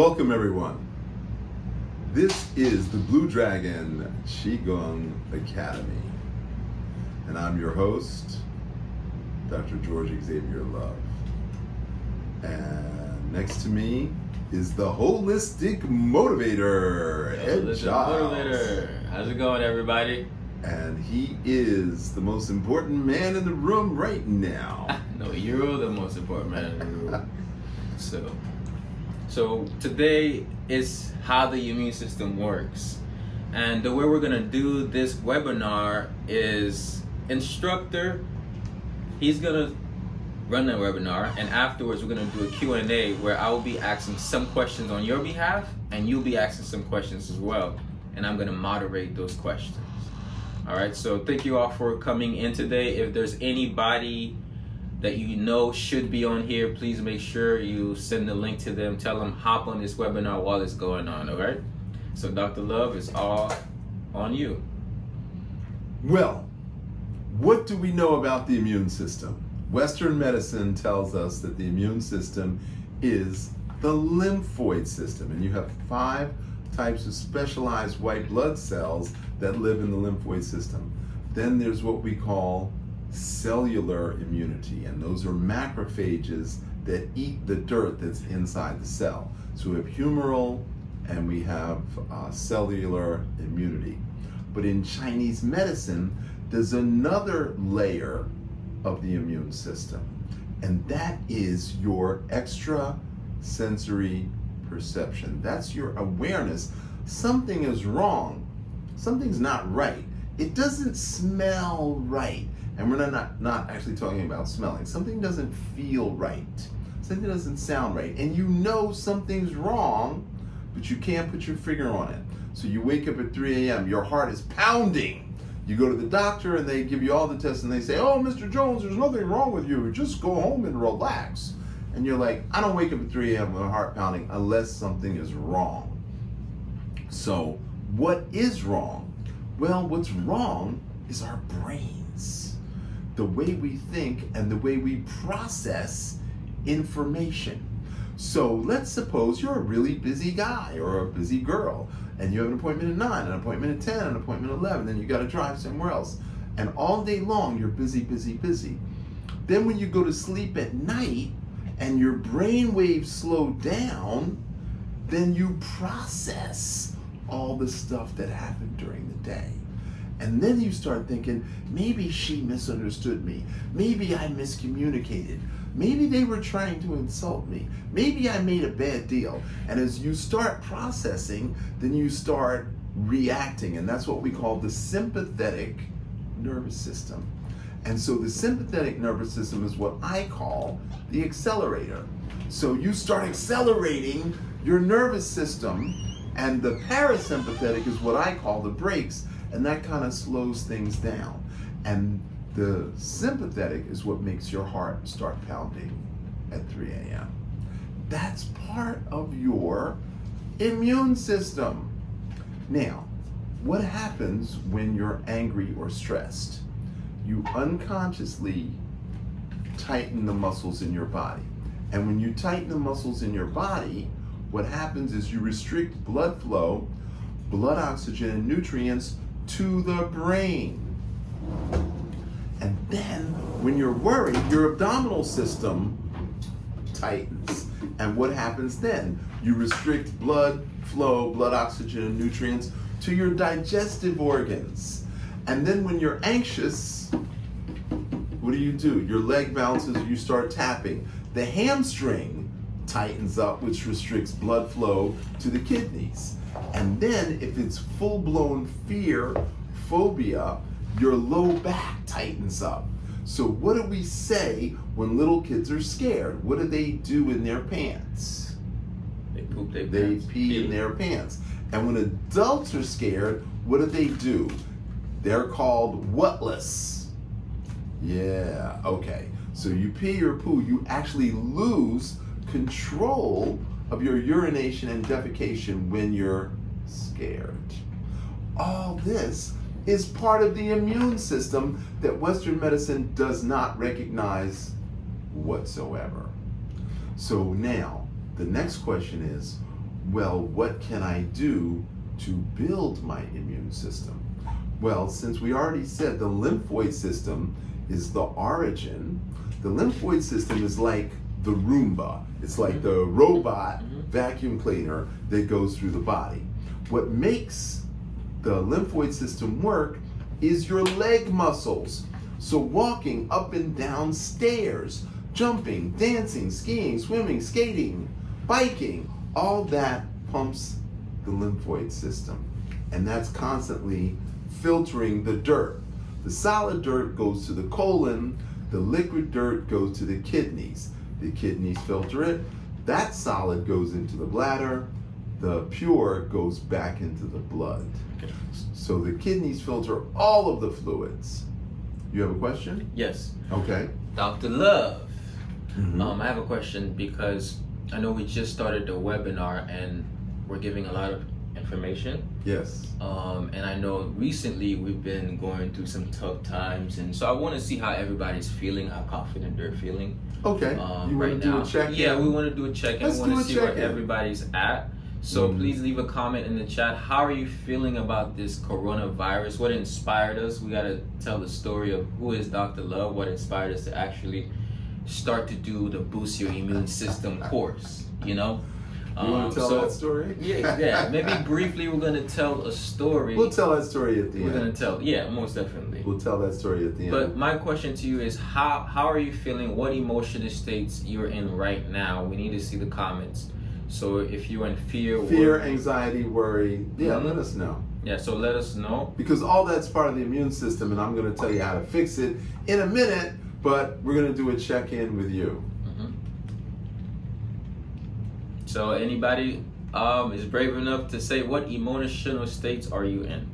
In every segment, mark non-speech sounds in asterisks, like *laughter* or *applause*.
Welcome everyone. This is the Blue Dragon Qigong Academy. And I'm your host, Dr. George Xavier Love. And next to me is the holistic motivator, Ed Holistic Giles. Motivator. How's it going, everybody? And he is the most important man in the room right now. *laughs* no, you're the most important man in the room. *laughs* so, so today is how the immune system works, and the way we're gonna do this webinar is instructor. He's gonna run the webinar, and afterwards we're gonna do a Q and A where I will be asking some questions on your behalf, and you'll be asking some questions as well, and I'm gonna moderate those questions. All right, so thank you all for coming in today. If there's anybody that you know should be on here, please make sure you send the link to them. Tell them hop on this webinar while it's going on. All right. So Dr. Love is all on you. Well, what do we know about the immune system? Western medicine tells us that the immune system is the lymphoid system, and you have five types of specialized white blood cells that live in the lymphoid system. Then there's what we call cellular immunity, and those are macrophages that eat the dirt that's inside the cell. So we have humoral and we have uh, cellular immunity. But in Chinese medicine, there's another layer of the immune system, and that is your extra sensory perception. That's your awareness. Something is wrong, something's not right. It doesn't smell right. And we're not, not actually talking about smelling. Something doesn't feel right. Something doesn't sound right. And you know something's wrong, but you can't put your finger on it. So you wake up at 3 a.m., your heart is pounding. You go to the doctor and they give you all the tests and they say, Oh, Mr. Jones, there's nothing wrong with you. Just go home and relax. And you're like, I don't wake up at 3 a.m. with a heart pounding unless something is wrong. So, what is wrong? Well, what's wrong is our brains, the way we think and the way we process information. So let's suppose you're a really busy guy or a busy girl, and you have an appointment at 9, an appointment at 10, an appointment at 11, then you got to drive somewhere else. And all day long, you're busy, busy, busy. Then when you go to sleep at night and your brain waves slow down, then you process all the stuff that happened during the day. And then you start thinking, maybe she misunderstood me. Maybe I miscommunicated. Maybe they were trying to insult me. Maybe I made a bad deal. And as you start processing, then you start reacting. And that's what we call the sympathetic nervous system. And so the sympathetic nervous system is what I call the accelerator. So you start accelerating your nervous system, and the parasympathetic is what I call the brakes, and that kind of slows things down. And the sympathetic is what makes your heart start pounding at 3 a.m. That's part of your immune system. Now, what happens when you're angry or stressed? You unconsciously tighten the muscles in your body. And when you tighten the muscles in your body, what happens is you restrict blood flow, blood oxygen, and nutrients to the brain. And then when you're worried, your abdominal system tightens. And what happens then? You restrict blood flow, blood oxygen, and nutrients to your digestive organs. And then when you're anxious, what do you do? Your leg bounces, you start tapping. The hamstring tightens up, which restricts blood flow to the kidneys. And then, if it's full blown fear, phobia, your low back tightens up. So, what do we say when little kids are scared? What do they do in their pants? They poop their They pants. pee in their pants. And when adults are scared, what do they do? They're called whatless. Yeah, okay. So you pee or poo, you actually lose control of your urination and defecation when you're scared. All this is part of the immune system that Western medicine does not recognize whatsoever. So now, the next question is, well, what can I do to build my immune system? Well, since we already said the lymphoid system is the origin, the lymphoid system is like the Roomba. It's like the robot vacuum cleaner that goes through the body. What makes the lymphoid system work is your leg muscles. So, walking up and down stairs, jumping, dancing, skiing, swimming, skating, biking, all that pumps the lymphoid system. And that's constantly filtering the dirt. The solid dirt goes to the colon, the liquid dirt goes to the kidneys. The kidneys filter it, that solid goes into the bladder, the pure goes back into the blood. Okay. So the kidneys filter all of the fluids. You have a question? Yes. Okay. Dr. Love. Mhm. Um, I have a question because I know we just started the webinar and we're giving a lot of information. yes. Um, and I know recently we've been going through some tough times, and so I want to see how everybody's feeling, how confident they're feeling Okay. um, you want right to do now. a check? yeah, we want to do a check-in. Let's we want to see where check-in. everybody's at. So Mhm. please leave a comment in the chat. How are you feeling about this coronavirus? What inspired us? We got to tell the story of who is Dr. Love, what inspired us to actually start to do the Boost Your Immune System course, you know? You want Um, to tell so- that story? Yeah, yeah. Maybe *laughs* briefly we're going to tell a story. We'll tell that story at the end. we're going to tell, yeah, most definitely. We'll tell that story at the end. But my question to you is how how are you feeling? What emotional states you're in right now? We need to see the comments. So if you're in fear, Fear, worry- anxiety, worry. Yeah, Mhm. let us know. yeah. So let us know. Because all that's part of the immune system, and I'm going to tell you how to fix it in a minute, but we're going to do a check in with you. So anybody um, is brave enough to say what emotional states are you in?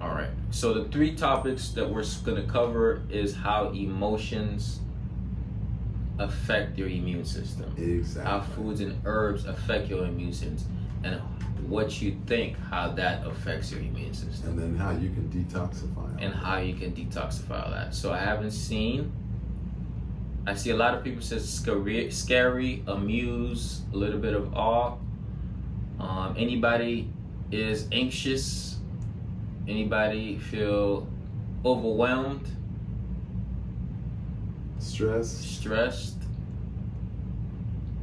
All right. So the three topics that we're going to cover is how emotions affect your immune system. Exactly. how foods and herbs affect your immune system and what you think how that affects your immune system and then how you can detoxify. and how you can detoxify that so i haven't seen i see a lot of people says scary, scary amuse a little bit of awe um, anybody is anxious anybody feel overwhelmed Stressed. stressed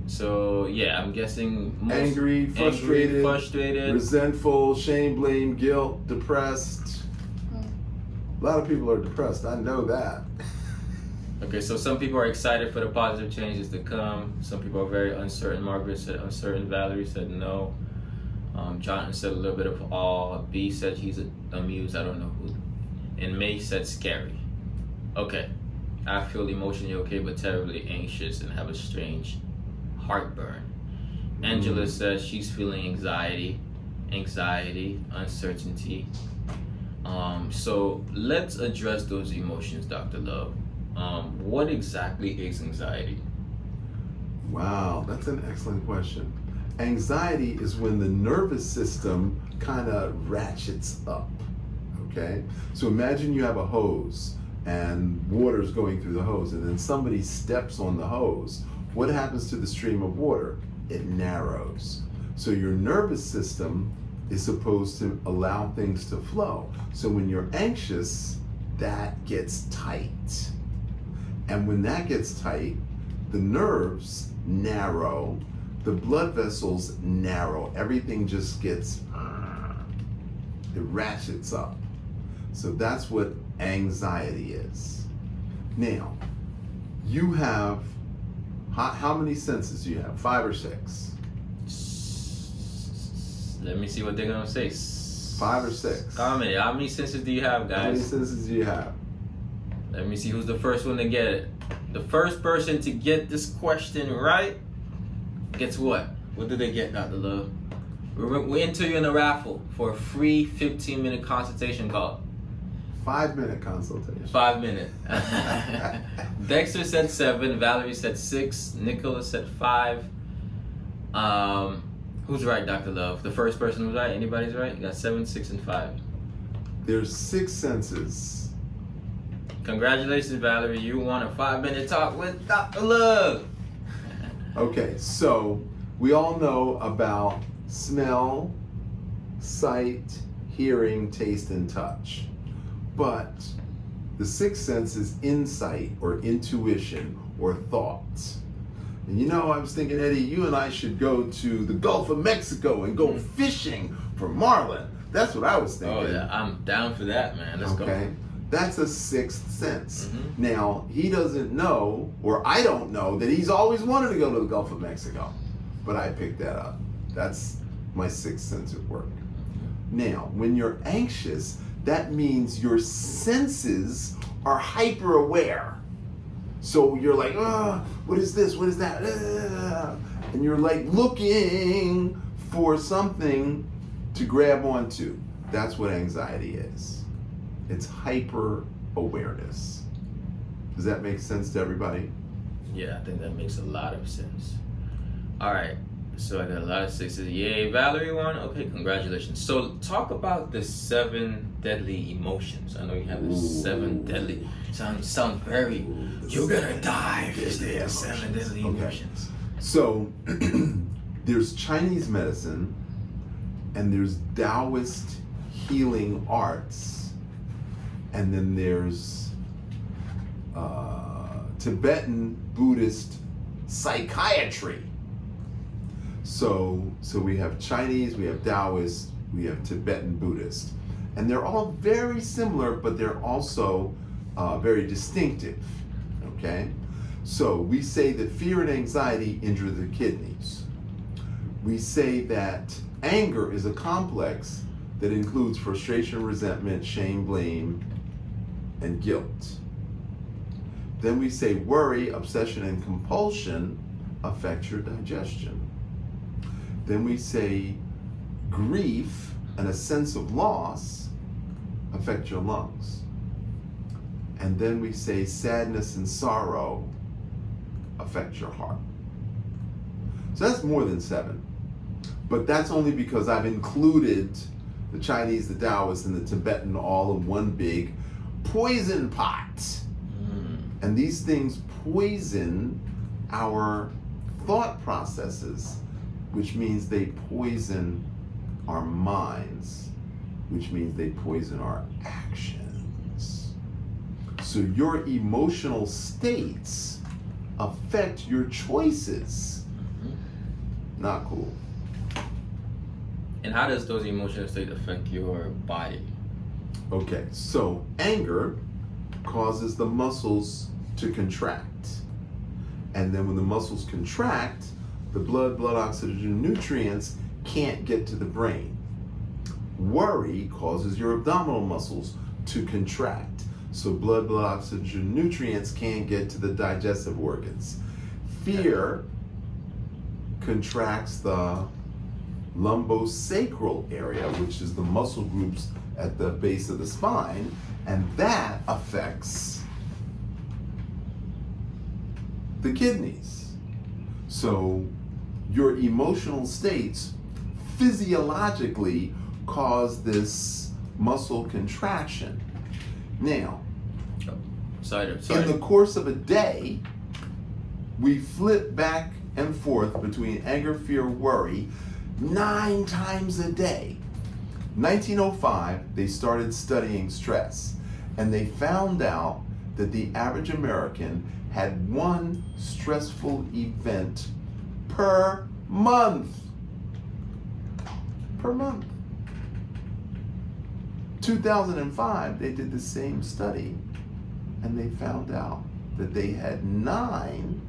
so yeah i'm guessing most angry, frustrated, frustrated resentful, shame, blame, guilt, depressed. A lot of people are depressed. I know that. Okay, so some people are excited for the positive changes to come. Some people are very uncertain. Margaret said uncertain. Valerie said no. Um, Jonathan said a little bit of awe. B said he's amused. I don't know who. And May said scary. Okay, I feel emotionally okay, but terribly anxious and have a strange heartburn. Angela Mm. says she's feeling anxiety, anxiety, uncertainty. Um, so let's address those emotions, Dr. Love. Um, what exactly is anxiety? Wow, that's an excellent question. Anxiety is when the nervous system kind of ratchets up. Okay? So imagine you have a hose and water's going through the hose, and then somebody steps on the hose. What happens to the stream of water? It narrows. So your nervous system is supposed to allow things to flow. So when you're anxious, that gets tight. And when that gets tight, the nerves narrow, the blood vessels narrow, everything just gets, uh, it ratchets up. So that's what anxiety is. Now, you have, how, how many senses do you have? Five or six? Let me see what they're gonna say. Five or six? Comment. How many senses do you have, guys? How many senses do you have? Let me see who's the first one to get it. The first person to get this question right gets what? What do they get, Dr. Love? We're, we enter you in a raffle for a free 15 minute consultation call. Five minute consultation. Five minute. *laughs* Dexter said seven. Valerie said six. Nicholas said five. Um, who's right, Dr. Love? The first person was right. Anybody's right? You got seven, six, and five. There's six senses. Congratulations, Valerie. You won a five minute talk with Dr. Love. *laughs* Okay, so we all know about smell, sight, hearing, taste, and touch. But the sixth sense is insight or intuition or thoughts. And you know, I was thinking, Eddie, you and I should go to the Gulf of Mexico and go hmm. fishing for marlin. That's what I was oh, thinking. Oh yeah, I'm down for that, man. Let's okay. go. That's a sixth sense. Mhm. Now, he doesn't know, or I don't know, that he's always wanted to go to the Gulf of Mexico. But I picked that up. That's my sixth sense at work. Now, when you're anxious, that means your senses are hyper aware. So you're like, ah, what is this? What is that? Ah," And you're like looking for something to grab onto. That's what anxiety is. It's hyper awareness. Does that make sense to everybody? Yeah, I think that makes a lot of sense. All right, so I got a lot of sixes. Yay, Valerie won. Okay, congratulations. So talk about the seven deadly emotions. I know you have the seven deadly. Sound sound very. You're gonna die if you Deadly stay at seven emotions. deadly Okay. emotions. So *clears throat* there's Chinese medicine and there's Taoist healing arts, and then there's uh, Tibetan Buddhist psychiatry. So, so we have Chinese, we have Taoist, we have Tibetan Buddhist, and they're all very similar, but they're also uh, very distinctive. Okay, so we say that fear and anxiety injure the kidneys. We say that anger is a complex that includes frustration, resentment, shame, blame, and guilt. Then we say worry, obsession, and compulsion affect your digestion. Then we say grief and a sense of loss affect your lungs. And then we say sadness and sorrow affect your heart. So that's more than seven. But that's only because I've included the Chinese, the Taoist, and the Tibetan all in one big poison pot. Mm. And these things poison our thought processes, which means they poison our minds, which means they poison our actions. So your emotional states affect your choices. Mhm. Not cool. And how does those emotional states affect your body? Okay, so anger causes the muscles to contract. And then when the muscles contract, the blood, blood oxygen, nutrients can't get to the brain. Worry causes your abdominal muscles to contract. So blood, blood oxygen, nutrients can't get to the digestive organs. Fear contracts the lumbosacral area, which is the muscle groups at the base of the spine, and that affects the kidneys. So your emotional states physiologically cause this muscle contraction. Now, Sorry, sorry. in the course of a day, we flip back and forth between anger, fear, worry nine times a day. 1905, they started studying stress, and they found out that the average American had one stressful event per month. Per month. 2005, they did the same study and they found out that they had nine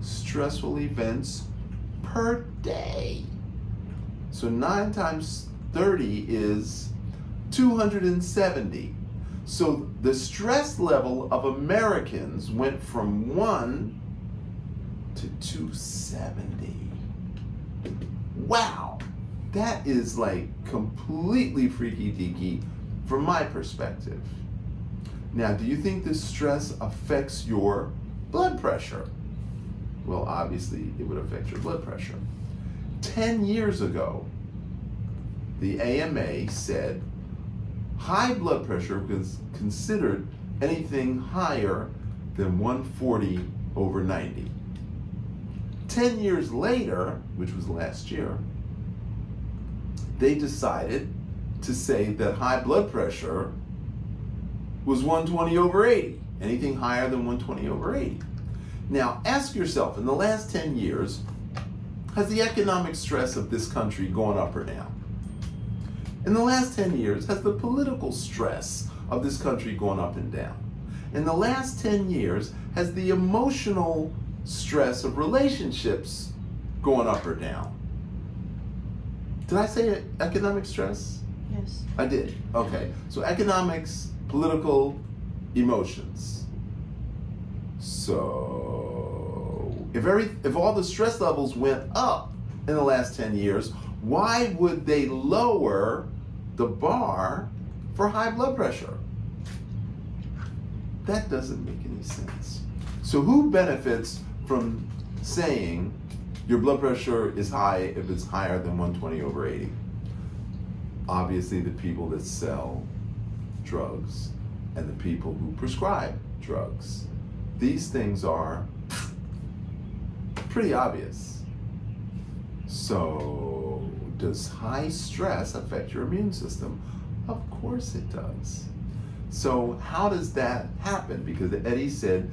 stressful events per day. So nine times 30 is 270. So the stress level of Americans went from one to 270. Wow, that is like completely freaky deaky from my perspective. Now, do you think this stress affects your blood pressure? Well, obviously, it would affect your blood pressure. 10 years ago, the AMA said high blood pressure was considered anything higher than 140 over 90. 10 years later, which was last year, they decided to say that high blood pressure was 120 over 80. Anything higher than 120 over 80. Now, ask yourself in the last 10 years, has the economic stress of this country gone up or down? In the last 10 years, has the political stress of this country gone up and down? In the last 10 years, has the emotional stress of relationships gone up or down? Did I say economic stress? Yes. I did. Okay. So economics, political, emotions. So if every if all the stress levels went up in the last 10 years, why would they lower the bar for high blood pressure? That doesn't make any sense. So who benefits from saying your blood pressure is high if it's higher than 120 over 80? Obviously the people that sell drugs and the people who prescribe drugs. These things are pretty obvious. So, does high stress affect your immune system? Of course it does. So, how does that happen? Because Eddie said,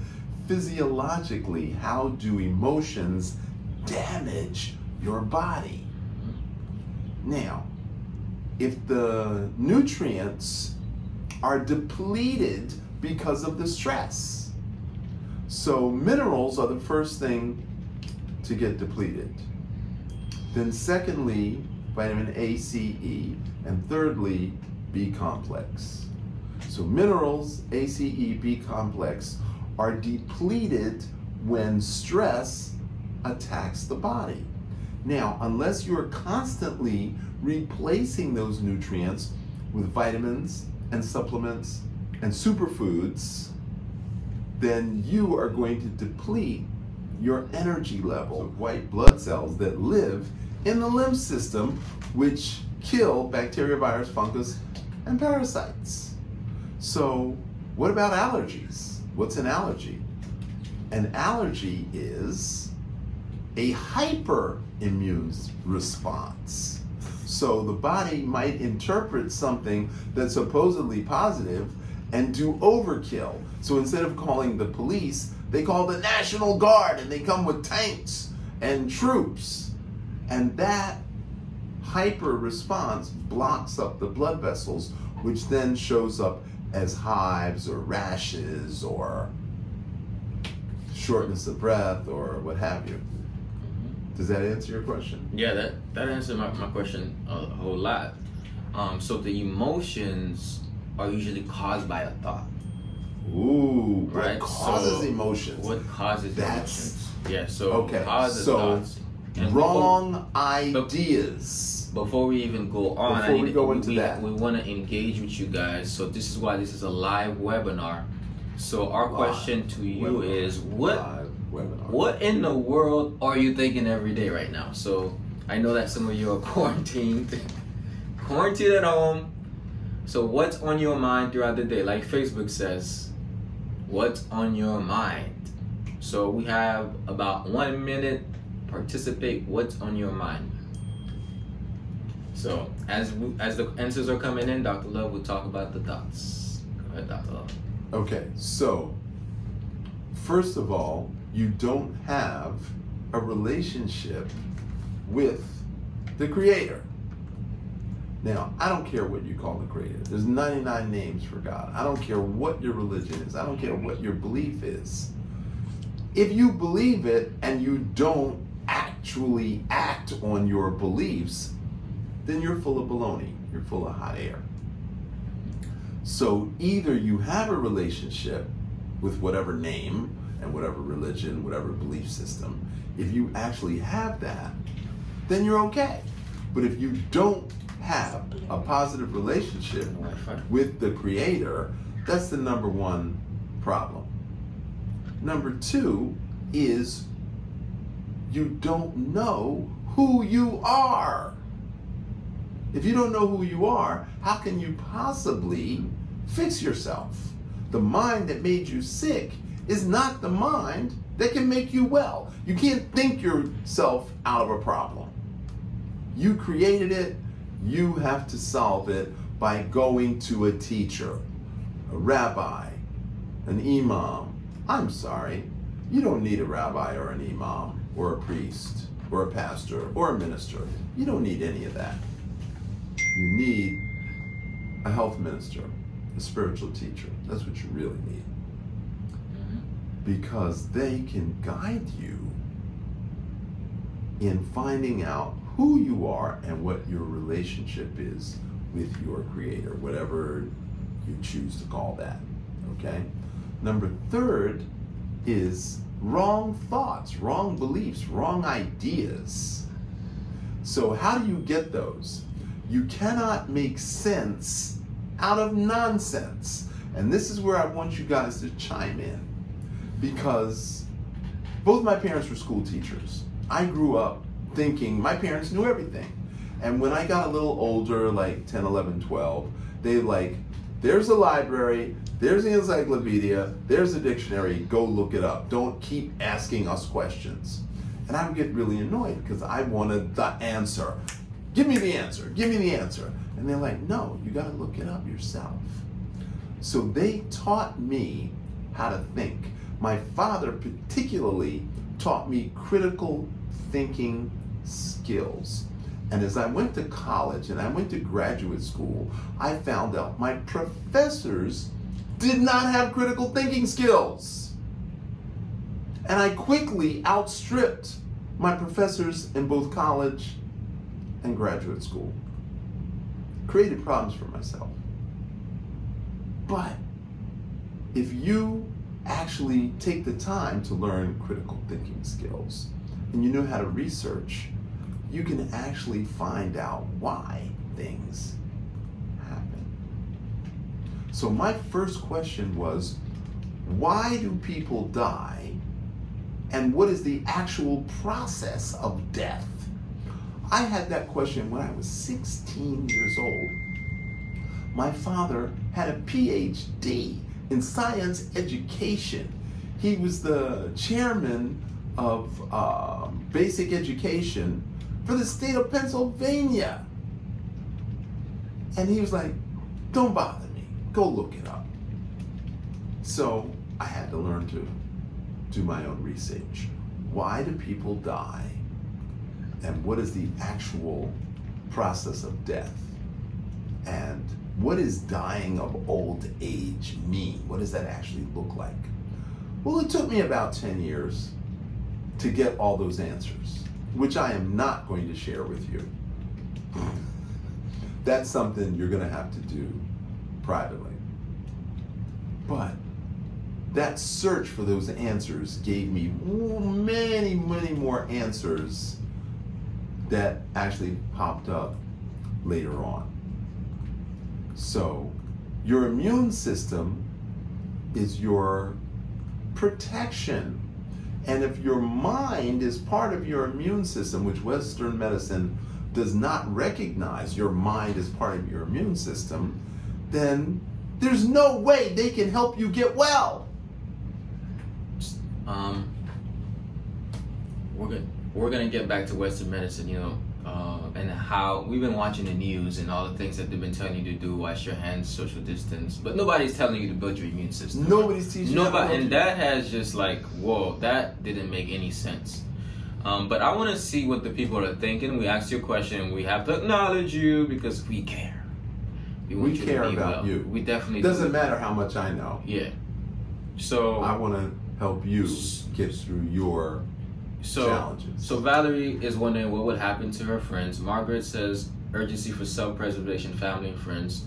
physiologically, how do emotions damage your body? Now, if the nutrients are depleted because of the stress, so minerals are the first thing to get depleted. Then secondly, vitamin A, C, E, and thirdly, B complex. So minerals, A, C, E, B complex are depleted when stress attacks the body. Now, unless you're constantly replacing those nutrients with vitamins and supplements and superfoods, then you are going to deplete your energy level white blood cells that live in the lymph system, which kill bacteria, virus, fungus, and parasites. So, what about allergies? What's an allergy? An allergy is a hyperimmune response. So the body might interpret something that's supposedly positive and do overkill. So instead of calling the police, they call the National Guard and they come with tanks and troops. And that hyper response blocks up the blood vessels, which then shows up as hives or rashes or shortness of breath or what have you. Does that answer your question? Yeah, that that answered my, my question a, whole lot. Um, so the emotions are usually caused by a thought. Ooh, Right, what causes so emotions? What causes That's- emotions? Yeah. So Okay, causes so thoughts. And Wrong ideas. Before, before we even go on, Before I need we to- go into we, that. we want to engage with you guys. So this is why this is a live webinar. So our Live question to you webinar. is what what in the world are you thinking every day right now? So I know that some of you are *laughs* quarantined, *laughs* quarantined at home. So what's on your mind throughout the day? Like Facebook says, what's on your mind? So we have about one minute. Participate. What's on your mind? So as we, as the answers are coming in, Dr. Love will talk about the thoughts. Go ahead, Dr. Love. Okay, so first of all, you don't have a relationship with the Creator. Now, I don't care what you call the Creator. There's 99 names for God. I don't care what your religion is. I don't care what your belief is. If you believe it and you don't actually act on your beliefs, then you're full of baloney. You're full of hot air. So either you have a relationship with whatever name and whatever religion, whatever belief system. If you actually have that, then you're okay. But if you don't have a positive relationship with the creator, that's the number one problem. Number two is you don't know who you are. If you don't know who you are, how can you possibly fix yourself? The mind that made you sick is not the mind that can make you well. You can't think yourself out of a problem. You created it, you have to solve it by going to a teacher, a rabbi, an imam. I'm sorry, you don't need a rabbi or an imam or a priest or a pastor or a minister. You don't need any of that. You need a health minister, a spiritual teacher. That's what you really need. Mm-hmm. Because they can guide you in finding out who you are and what your relationship is with your creator, whatever you choose to call that. Okay? Number third is wrong thoughts, wrong beliefs, wrong ideas. So, how do you get those? You cannot make sense out of nonsense. And this is where I want you guys to chime in because both my parents were school teachers. I grew up thinking my parents knew everything. And when I got a little older, like 10, 11, 12, they like, there's a library, there's the encyclopedia, there's a dictionary, go look it up. Don't keep asking us questions. And I would get really annoyed because I wanted the answer. Give me the answer, give me the answer. And they're like, no, you gotta look it up yourself. So they taught me how to think. My father, particularly, taught me critical thinking skills. And as I went to college and I went to graduate school, I found out my professors did not have critical thinking skills. And I quickly outstripped my professors in both college and graduate school. Created problems for myself. But if you actually take the time to learn critical thinking skills and you know how to research, you can actually find out why things happen. So, my first question was why do people die? And what is the actual process of death? I had that question when I was 16 years old. My father had a PhD in science education. He was the chairman of uh, basic education for the state of Pennsylvania. And he was like, don't bother me, go look it up. So I had to learn to do my own research. Why do people die? And what is the actual process of death? And what does dying of old age mean? What does that actually look like? Well, it took me about 10 years to get all those answers, which I am not going to share with you. That's something you're going to have to do privately. But that search for those answers gave me many, many more answers that actually popped up later on. So, your immune system is your protection. And if your mind is part of your immune system, which Western medicine does not recognize your mind as part of your immune system, then there's no way they can help you get well. Um, we're gonna we're gonna get back to Western medicine, you know, uh, and how we've been watching the news and all the things that they've been telling you to do, wash your hands, social distance, but nobody's telling you to build your immune system. Nobody's teaching. you Nobody, and that has just like, whoa, that didn't make any sense. Um, but I want to see what the people are thinking. We asked you a question. We have to acknowledge you because we care. want We care about well. you. We definitely doesn't do. matter how much I know. Yeah. So I want to help you get through your So, challenges. so Valerie is wondering what would happen to her friends. Margaret says urgency for self-preservation, family and friends.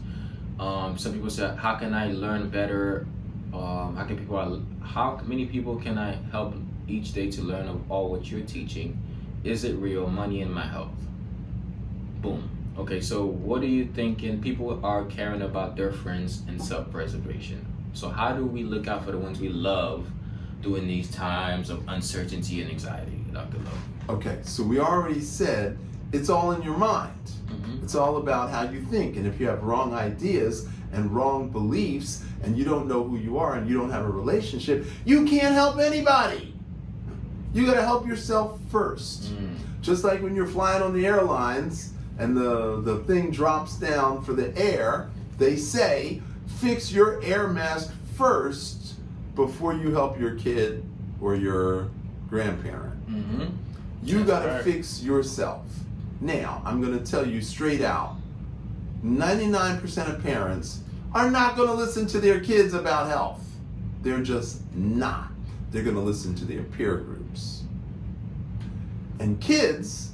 Um, some people say, how can I learn better? Um, how can people? How many people can I help each day to learn of all what you're teaching? Is it real? Money and my health. Boom. Okay, so what are you thinking? People are caring about their friends and self-preservation. So how do we look out for the ones we love during these times of uncertainty and anxiety, Dr. Love? Okay, so we already said it's all in your mind. Mhm. It's all about how you think. And if you have wrong ideas and wrong beliefs and you don't know who you are and you don't have a relationship, you can't help anybody. You got to help yourself first. Mm. Just like when you're flying on the airlines and the, the thing drops down for the air, they say fix your air mask first before you help your kid or your grandparent. Mm-hmm. You got to fix yourself. Now, I'm going to tell you straight out 99% of parents are not going to listen to their kids about health. They're just not. They're going to listen to their peer groups. And kids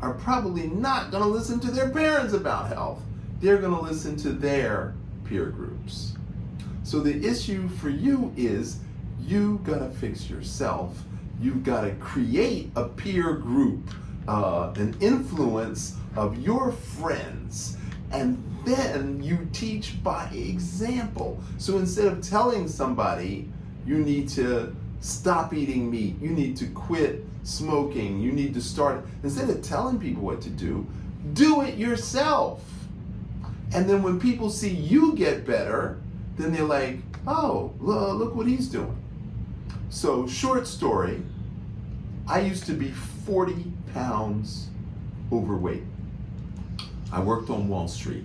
are probably not going to listen to their parents about health. They're going to listen to their peer groups. So the issue for you is you got to fix yourself. You've got to create a peer group, uh, an influence of your friends, and then you teach by example. So instead of telling somebody you need to stop eating meat, you need to quit smoking, you need to start, instead of telling people what to do, do it yourself. And then when people see you get better, then they're like, oh, lo- uh, look what he's doing. So, short story, I used to be 40 pounds overweight. I worked on Wall Street.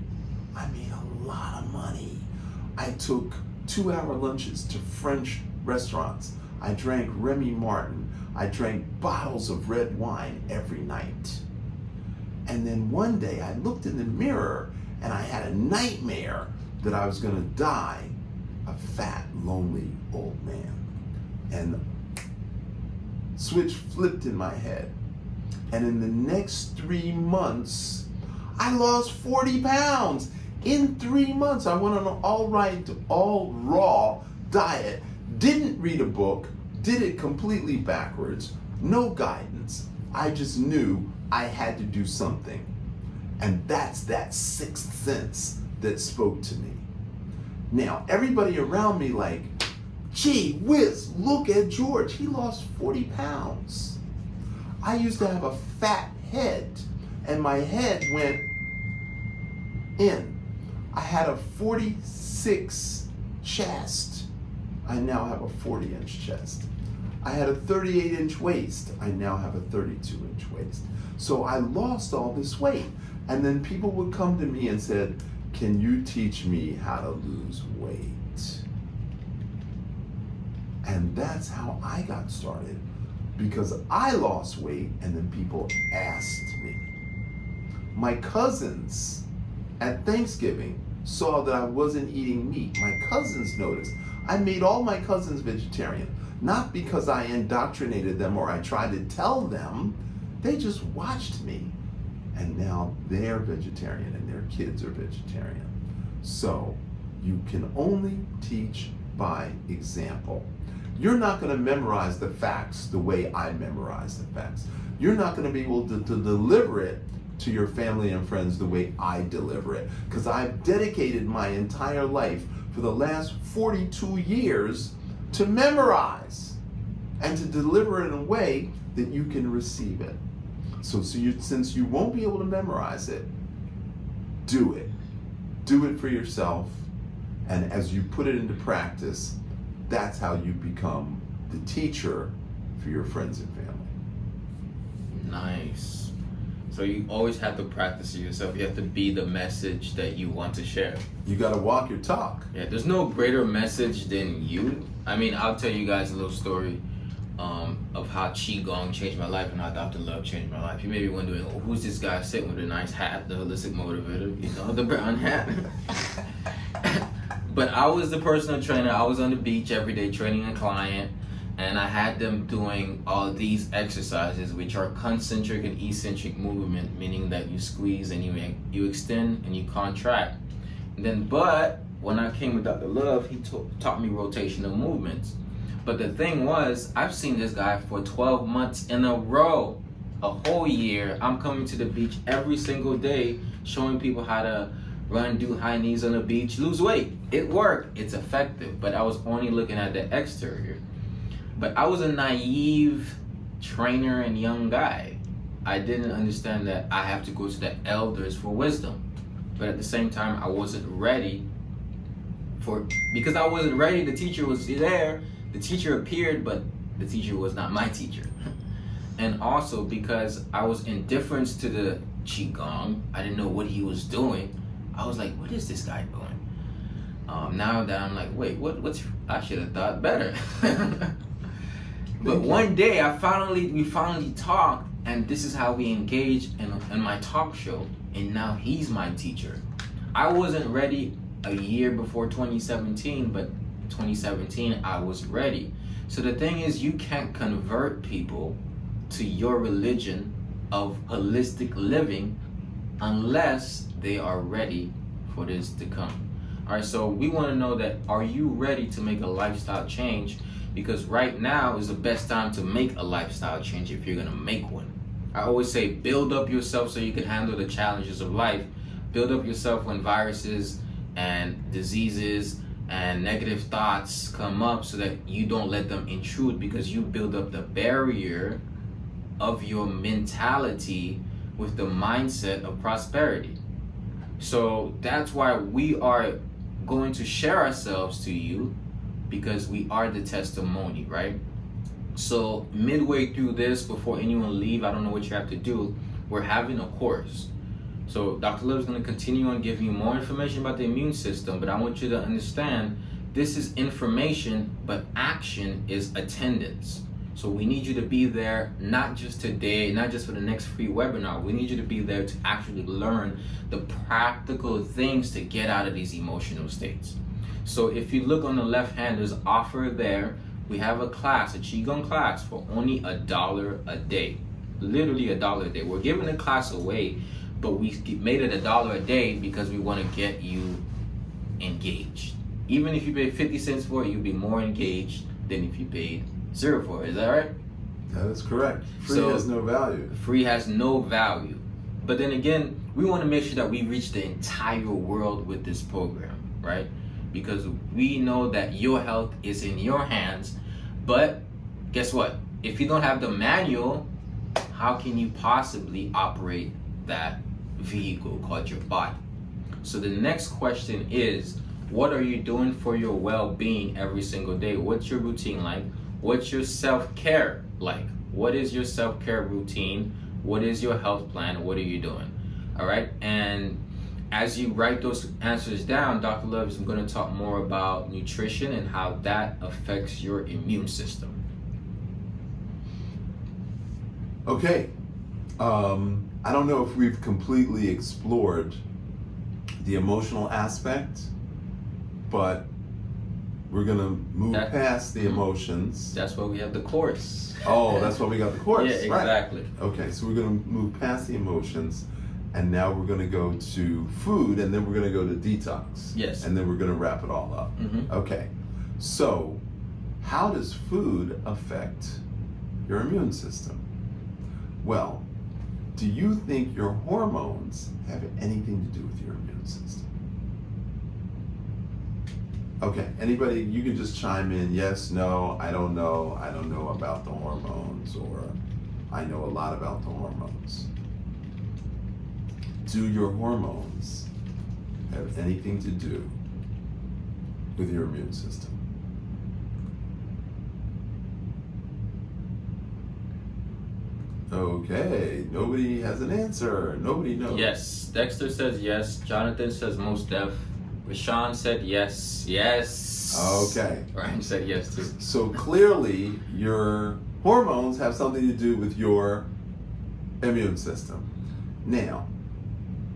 I made a lot of money. I took two hour lunches to French restaurants. I drank Remy Martin. I drank bottles of red wine every night. And then one day I looked in the mirror and I had a nightmare that I was going to die a fat, lonely old man. And the switch flipped in my head. And in the next three months, I lost 40 pounds. In three months, I went on an all right, all raw diet, didn't read a book, did it completely backwards, no guidance. I just knew I had to do something. And that's that sixth sense that spoke to me. Now, everybody around me, like, gee whiz, look at George. He lost 40 pounds. I used to have a fat head, and my head went in. I had a 46 chest. I now have a 40 inch chest. I had a 38 inch waist. I now have a 32 inch waist. So I lost all this weight. And then people would come to me and said, "Can you teach me how to lose weight?" And that's how I got started because I lost weight and then people asked me. My cousins at Thanksgiving saw that I wasn't eating meat. My cousins noticed. I made all my cousins vegetarian, not because I indoctrinated them or I tried to tell them. They just watched me. And now they're vegetarian and their kids are vegetarian. So you can only teach by example. You're not going to memorize the facts the way I memorize the facts. You're not going to be able to, to deliver it to your family and friends the way I deliver it. Because I've dedicated my entire life for the last 42 years to memorize and to deliver it in a way that you can receive it. So, so you, since you won't be able to memorize it, do it. Do it for yourself. And as you put it into practice, that's how you become the teacher for your friends and family. Nice. So you always have to practice it yourself. You have to be the message that you want to share. You got to walk your talk. Yeah, there's no greater message than you. I mean, I'll tell you guys a little story um, of how Qigong changed my life and how Dr. Love changed my life. You may be wondering, oh, who's this guy sitting with a nice hat, the holistic motivator, you know, the brown hat. *laughs* but I was the personal trainer. I was on the beach every day training a client, and I had them doing all these exercises, which are concentric and eccentric movement, meaning that you squeeze and you you extend and you contract. And then, but when I came with Dr. Love, he ta- taught me rotational movements. But the thing was, I've seen this guy for 12 months in a row, a whole year. I'm coming to the beach every single day, showing people how to run, do high knees on the beach, lose weight. It worked, it's effective, but I was only looking at the exterior. But I was a naive trainer and young guy. I didn't understand that I have to go to the elders for wisdom. But at the same time, I wasn't ready for because I wasn't ready. The teacher was there. The teacher appeared, but the teacher was not my teacher. and also because I was indifferent to the qigong, I didn't know what he was doing. I was like, "What is this guy doing?" Um, now that I'm like, "Wait, what? What's? I should have thought better." *laughs* but one day, I finally, we finally talked, and this is how we engaged in, in my talk show. And now he's my teacher. I wasn't ready a year before 2017, but 2017 I was ready. So the thing is, you can't convert people to your religion of holistic living unless they are ready for this to come. All right, so we want to know that are you ready to make a lifestyle change? Because right now is the best time to make a lifestyle change if you're going to make one. I always say build up yourself so you can handle the challenges of life. Build up yourself when viruses and diseases and negative thoughts come up so that you don't let them intrude because you build up the barrier of your mentality with the mindset of prosperity. So that's why we are going to share ourselves to you because we are the testimony, right? So midway through this, before anyone leave, I don't know what you have to do. We're having a course. So Dr. Love is going to continue on giving you more information about the immune system, but I want you to understand this is information, but action is attendance. So we need you to be there, not just today, not just for the next free webinar. We need you to be there to actually learn the practical things to get out of these emotional states. So if you look on the left hand, there's offer there we have a class, a Qigong class for only a dollar a day. Literally a dollar a day. We're giving the class away, but we made it a dollar a day because we want to get you engaged. Even if you pay 50 cents for it, you'll be more engaged than if you paid zero for it. Is that right? That is correct. Free so, has no value. Free has no value. But then again, we want to make sure that we reach the entire world with this program, right? Because we know that your health is in your hands but guess what? If you don't have the manual, how can you possibly operate that vehicle called your body? So the next question is what are you doing for your well-being every single day? What's your routine like? What's your self-care like? What is your self-care routine? What is your health plan? What are you doing? All right? And as you write those answers down, Dr. Love is going to talk more about nutrition and how that affects your immune system. Okay. Um, I don't know if we've completely explored the emotional aspect, but we're going to move that, past the mm-hmm. emotions. That's why we have the course. Oh, that's why we got the *laughs* course. yeah, exactly. Right. Okay, so we're going to move past the emotions and now we're going to go to food and then we're going to go to detox yes and then we're going to wrap it all up mm-hmm. okay so how does food affect your immune system well do you think your hormones have anything to do with your immune system okay anybody you can just chime in yes no i don't know i don't know about the hormones or i know a lot about the hormones do your hormones have anything to do with your immune system? Okay, nobody has an answer. Nobody knows. Yes, Dexter says yes. Jonathan says most deaf. Rashawn said yes. Yes. Okay. Ryan said yes too. So clearly, your hormones have something to do with your immune system. Now,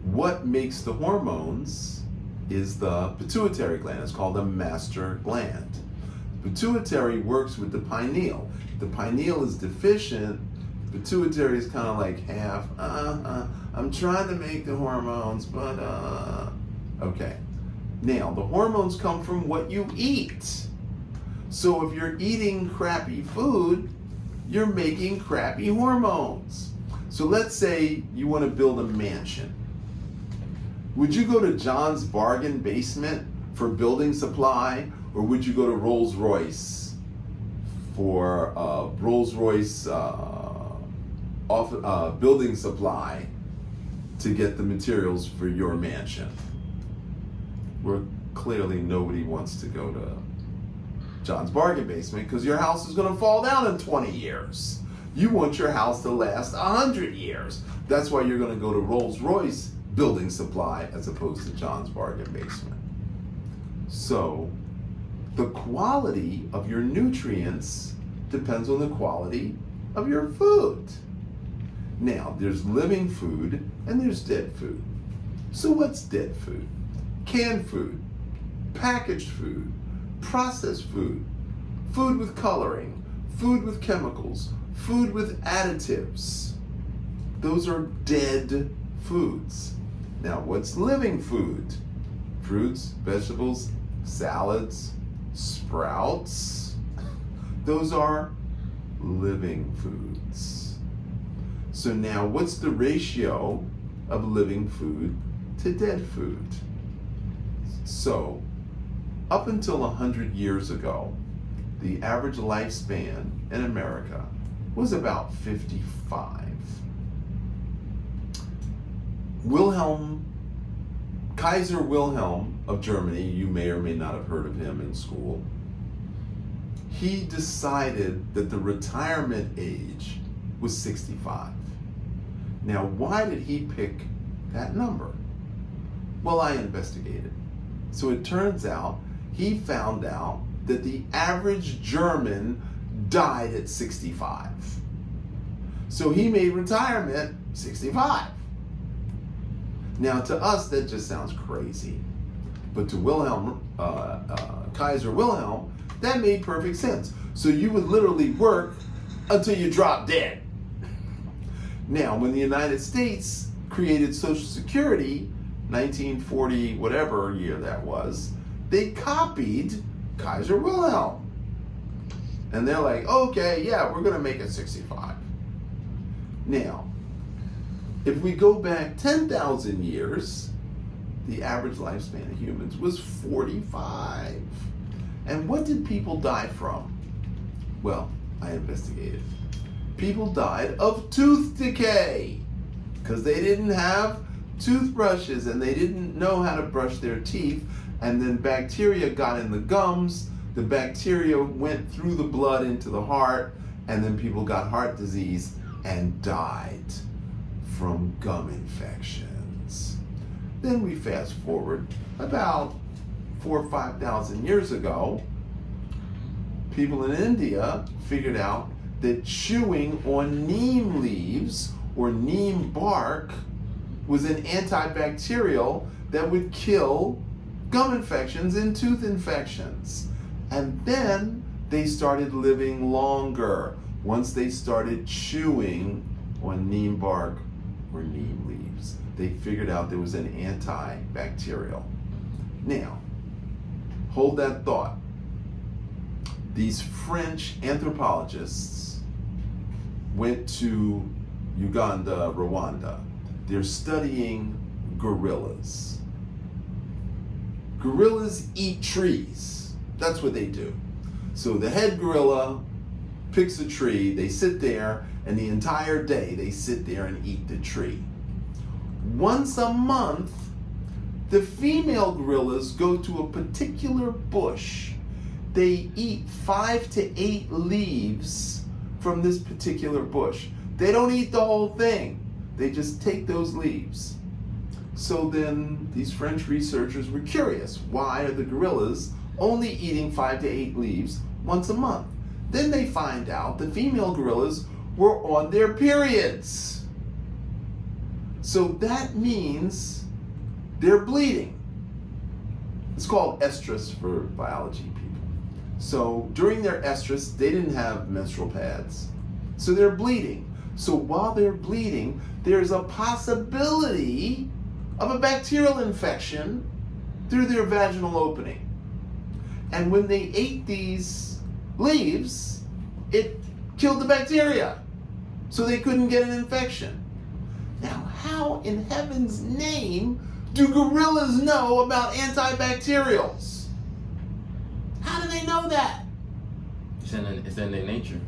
what makes the hormones is the pituitary gland. It's called the master gland. Pituitary works with the pineal. the pineal is deficient, pituitary is kind of like half, uh, uh, I'm trying to make the hormones, but, uh, okay. Now, the hormones come from what you eat. So if you're eating crappy food, you're making crappy hormones. So let's say you want to build a mansion would you go to John's Bargain Basement for building supply, or would you go to Rolls Royce for uh, Rolls Royce uh, off, uh, building supply to get the materials for your mansion? We're clearly nobody wants to go to John's bargain basement because your house is going to fall down in 20 years. You want your house to last 100 years. That's why you're going to go to Rolls Royce building supply as opposed to John's bargain basement. So, the quality of your nutrients depends on the quality of your food. Now, there's living food and there's dead food. So, what's dead food? Canned food, packaged food, processed food, food with coloring, food with chemicals, food with additives. Those are dead foods. Now, what's living food? Fruits, vegetables, salads, sprouts. *laughs* Those are living foods. So, now what's the ratio of living food to dead food? So, up until 100 years ago, the average lifespan in America was about 55. Wilhelm, Kaiser Wilhelm of Germany, you may or may not have heard of him in school, he decided that the retirement age was 65. Now, why did he pick that number? Well, I investigated. So it turns out he found out that the average German died at 65. So he made retirement 65. Now, to us, that just sounds crazy. But to Wilhelm, uh, uh, Kaiser Wilhelm, that made perfect sense. So you would literally work until you drop dead. Now, when the United States created Social Security, 1940, whatever year that was, they copied Kaiser Wilhelm. And they're like, okay, yeah, we're going to make it 65. Now, if we go back 10,000 years, the average lifespan of humans was 45. And what did people die from? Well, I investigated. People died of tooth decay because they didn't have toothbrushes and they didn't know how to brush their teeth. And then bacteria got in the gums. The bacteria went through the blood into the heart, and then people got heart disease and died from gum infections. Then we fast forward about four or five thousand years ago, people in India figured out that chewing on neem leaves or neem bark was an antibacterial that would kill gum infections and tooth infections. And then they started living longer once they started chewing on neem bark or neem leaves. They figured out there was an antibacterial. Now, hold that thought. These French anthropologists went to Uganda, Rwanda. They're studying gorillas. Gorillas eat trees. That's what they do. So the head gorilla picks a tree, they sit there, and the entire day they sit there and eat the tree. Once a month, the female gorillas go to a particular bush. They eat five to eight leaves from this particular bush. They don't eat the whole thing, they just take those leaves. So then these French researchers were curious why are the gorillas only eating five to eight leaves once a month? Then they find out the female gorillas were on their periods. So that means they're bleeding. It's called estrus for biology. So during their estrus, they didn't have menstrual pads. So they're bleeding. So while they're bleeding, there's a possibility of a bacterial infection through their vaginal opening. And when they ate these leaves, it killed the bacteria. So they couldn't get an infection. Now, how in heaven's name do gorillas know about antibacterials? How know that? It's in, it's in their nature.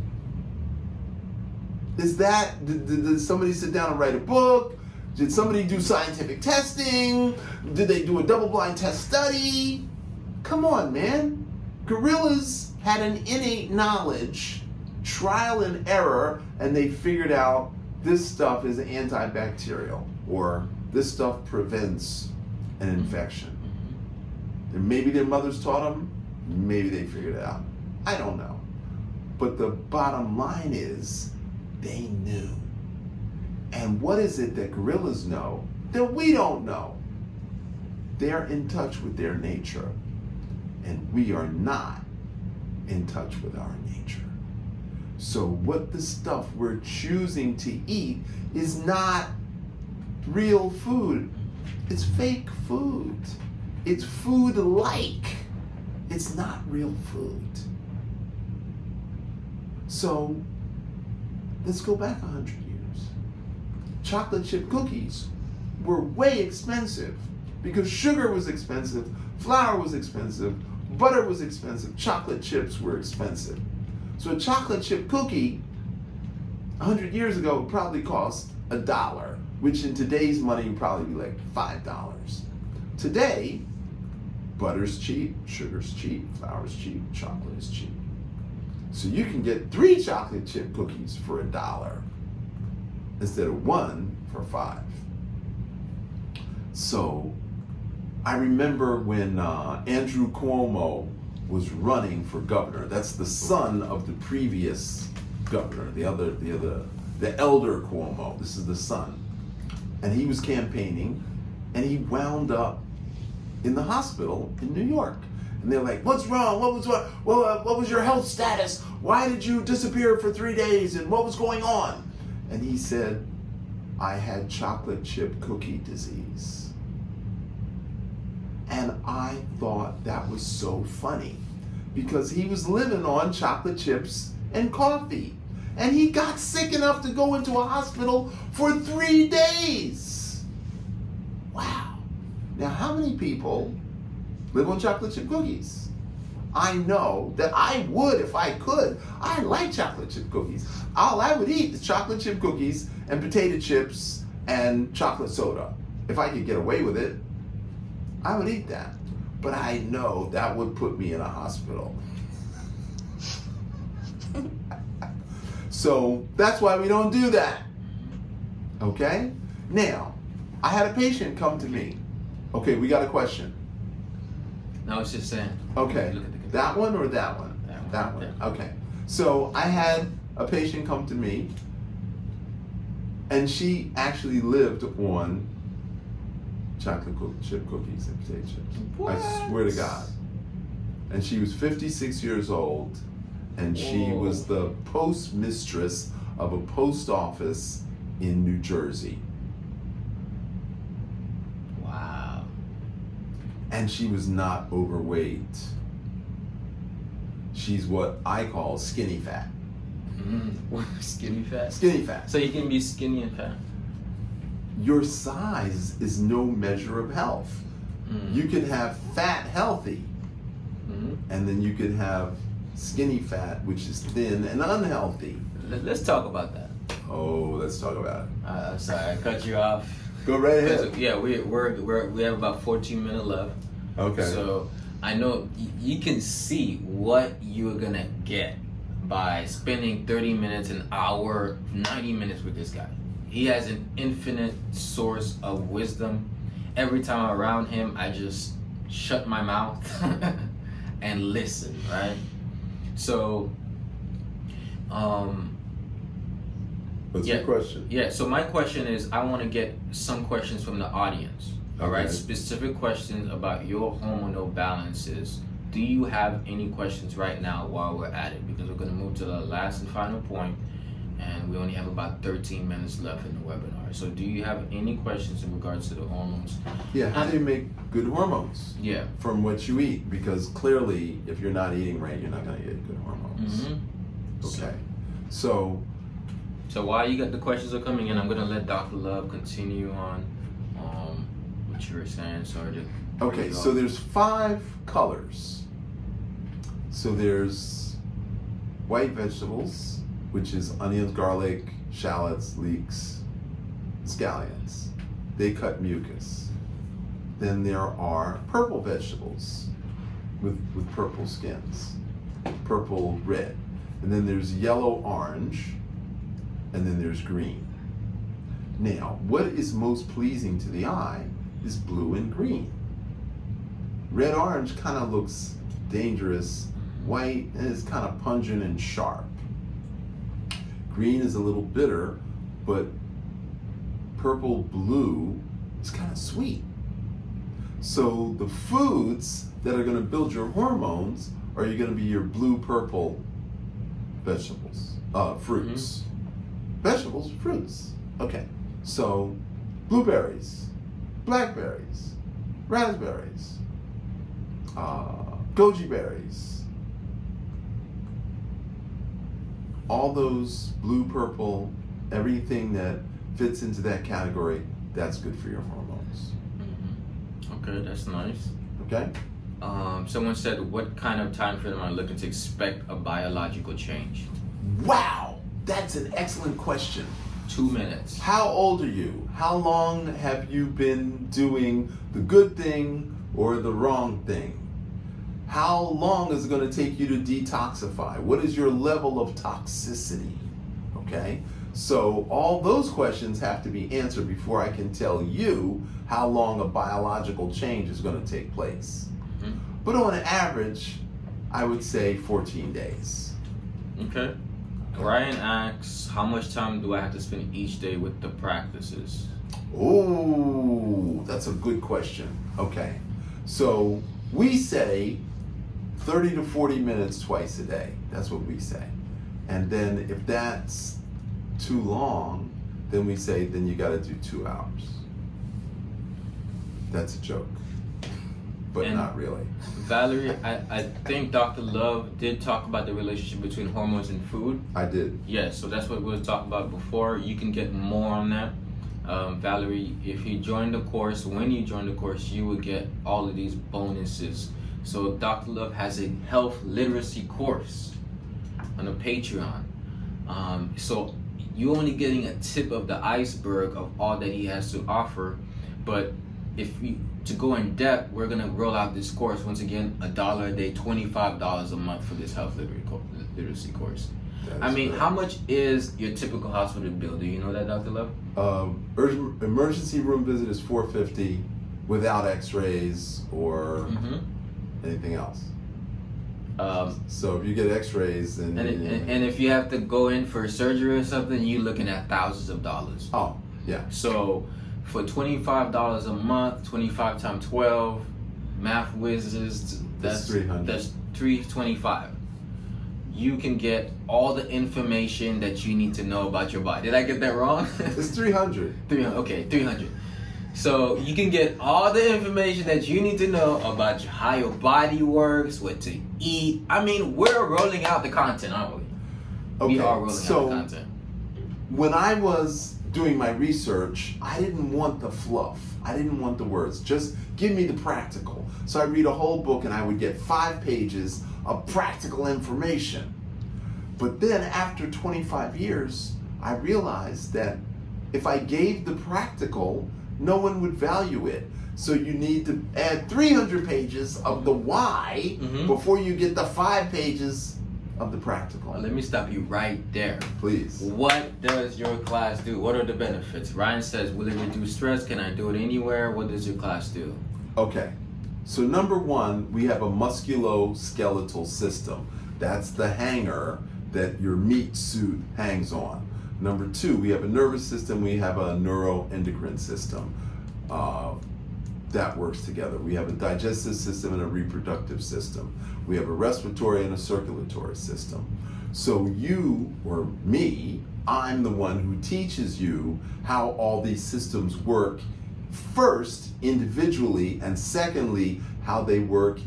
Is that, did, did, did somebody sit down and write a book? Did somebody do scientific testing? Did they do a double blind test study? Come on, man. Gorillas had an innate knowledge, trial and error, and they figured out this stuff is antibacterial or this stuff prevents an infection. Mm-hmm. And maybe their mothers taught them, maybe they figured it out. I don't know. But the bottom line is they knew. And what is it that gorillas know that we don't know? They're in touch with their nature, and we are not in touch with our nature. So, what the stuff we're choosing to eat is not real food, it's fake food. It's food like, it's not real food. So, let's go back 100 years. Chocolate chip cookies were way expensive because sugar was expensive, flour was expensive, butter was expensive, chocolate chips were expensive. So a chocolate chip cookie 100 years ago probably cost a dollar, which in today's money would probably be like $5. Today, butter's cheap, sugar's cheap, flour's cheap, chocolate is cheap. So you can get three chocolate chip cookies for a dollar instead of one for five. So I remember when uh, Andrew Cuomo was running for governor. That's the son of the previous governor, the other, the other, the elder Cuomo. This is the son, and he was campaigning, and he wound up in the hospital in New York. And they're like, "What's wrong? What was what? What, uh, what was your health status? Why did you disappear for three days? And what was going on?" And he said, "I had chocolate chip cookie disease." And I thought that was so funny because he was living on chocolate chips and coffee. And he got sick enough to go into a hospital for three days. Now, how many people live on chocolate chip cookies? I know that I would if I could. I like chocolate chip cookies. All I would eat is chocolate chip cookies and potato chips and chocolate soda. If I could get away with it, I would eat that. But I know that would put me in a hospital. *laughs* so that's why we don't do that. Okay? Now, I had a patient come to me. Okay, we got a question. No, it's just saying. Okay, Look at the- that one or that one? That one. That one. Yeah. Okay. So I had a patient come to me, and she actually lived on chocolate cook- chip cookies and potato chips. I swear to God. And she was 56 years old, and she Whoa. was the postmistress of a post office in New Jersey. Wow. And she was not overweight. She's what I call skinny fat. Mm. *laughs* skinny fat. Skinny fat. So you can be skinny and fat. Your size is no measure of health. Mm. You can have fat healthy, Mhm. and then you could have skinny fat, which is thin and unhealthy. Let- Let's talk about that. Oh, let's talk about it. Uh, I'm sorry, I cut you off. Go right ahead. yeah, we we're, we're we have about 14 minutes left. Okay. So I know y- you can see what you're gonna get by spending 30 minutes, an hour, 90 minutes with this guy. He has an infinite source of wisdom. Every time I'm around him, I just shut my mouth *laughs* and listen, right? So, um, What's yeah. your question? yeah, so my question is I want to get some questions from the audience. All right, specific questions about your hormonal balances. Do you have any questions right now while we're at it? Because we're going to move to the last and final point, and we only have about 13 minutes left in the webinar. So, do you have any questions in regards to the hormones? Yeah, how do you make good hormones Yeah. from what you eat? Because clearly, if you're not eating right, you're not going to get good hormones. Mm-hmm. Okay. So, So while you got the questions are coming in, I'm gonna let Dr. Love continue on um, what you were saying. To. okay, so there's five colors. So there's white vegetables, which is onions, garlic, shallots, leeks, scallions. They cut mucus. Then there are purple vegetables, with, with purple skins, purple red. And then there's yellow orange, and then there's green. Now, what is most pleasing to the eye is blue and green. Red orange kind of looks dangerous, white is kind of pungent and sharp. Green is a little bitter, but purple blue is kind of sweet. So the foods that are going to build your hormones are going to be your blue purple vegetables, uh, fruits, vegetables, fruits. Okay, so blueberries, blackberries, raspberries, uh, goji berries, all those blue purple, everything that fits into that category, that's good for your hormones. Okay, that's nice. Okay. Um, someone said, "What kind of time frame am I looking to expect a biological change?" Wow, that's an excellent question. Two minutes. How old are you? How long have you been doing the good thing or the wrong thing? How long is it going to take you to detoxify? What is your level of toxicity? Okay, so all those questions have to be answered before I can tell you how long a biological change is going to take place. Mhm. But on average, I would say 14 days. Okay. Ryan asks, "How much time do I have to spend each day with the practices?" Oh, that's a good question. Okay. So we say 30 to 40 minutes twice a day. That's what we say. And then if that's too long, then we say then you got to do two hours. That's a joke, but And- not really. Valerie, I, I think Dr. Love did talk about the relationship between hormones and food. I did. Yes, so that's what we were talking about before. You can get more on that. Um, Valerie, if you join the course, when you join the course, you will get all of these bonuses. So Dr. Love has a health literacy course on a Patreon. Um, so you're only getting a tip of the iceberg of all that he has to offer. But if you to go in depth, we're gonna roll out this course once again, a dollar a day, twenty five dollars a month for this health literacy course. I mean, how much is your typical hospital bill? Do you know that, Dr. Love? Um, urgent, emergency room visit is 450 without x-rays or Mm-hmm. anything else. Um, So if you get X-rays, then and, and, and if you have to go in for surgery or something, you're looking at thousands of dollars. oh yeah, So for twenty five dollars a month, twenty five times twelve, math whizzes, that's That's 300. That's three twenty five. You can get all the information that you need to know about your body. Did I get that wrong? *laughs* it's 300. 300 okay 300 so you can get all the information that you need to know about how your body works what to eat i mean we're rolling out the content aren't we Okay, we are rolling so out the content when I was doing my research, I didn't want the fluff. I didn't want the words. Just give me the practical. So I read a whole book and I would get five pages of practical information. But then after 25 years, I realized that if I gave the practical, no one would value it. So you need to add 300 pages of the why Mhm. before you get the five pages of the practical. Well, let me stop you right there Please. what does your class do what are the benefits ryan says will it reduce stress can i do it anywhere what does your class do Okay, so number one, we have a musculoskeletal system. That's the hanger that your meat suit hangs on. Number two, we have a nervous system, we have a neuroendocrine system. Uh, that works together. We have a digestive system and a reproductive system. We have a respiratory and a circulatory system. So you or me, I'm the one who teaches you how all these systems work first individually and secondly how they work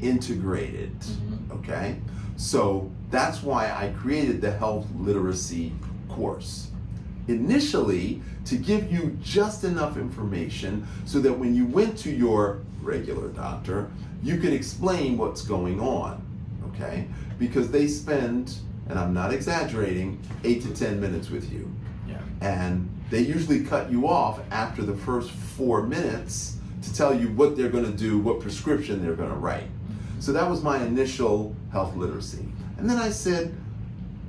integrated. Mhm. Okay? So that's why I created the health literacy course initially to give you just enough information so that when you went to your regular doctor, you could explain what's going on, okay? Because they spend, and I'm not exaggerating, eight to 10 minutes with you. yeah And they usually cut you off after the first four minutes to tell you what they're gonna do, what prescription they're gonna write. So that was my initial health literacy. And then I said,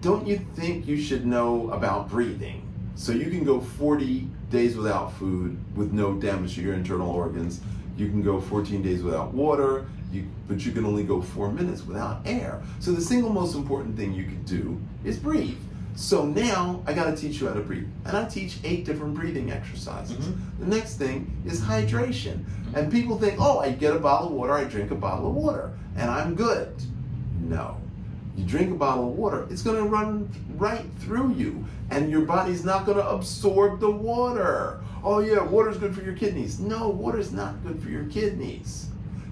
don't you think you should know about breathing? So you can go 40 days without food with no damage to your internal organs. You can go 14 days without water, you, but you can only go four minutes without air. So the single most important thing you can do is breathe. So now I got to teach you how to breathe. And I teach eight different breathing exercises. Mhm. The next thing is hydration. And people think, oh, I get a bottle of water, I drink a bottle of water, and I'm good. No. You drink a bottle of water, it's going to run right through you, and your body's not going to absorb the water. Oh, yeah, water's good for your kidneys. No, water's not good for your kidneys.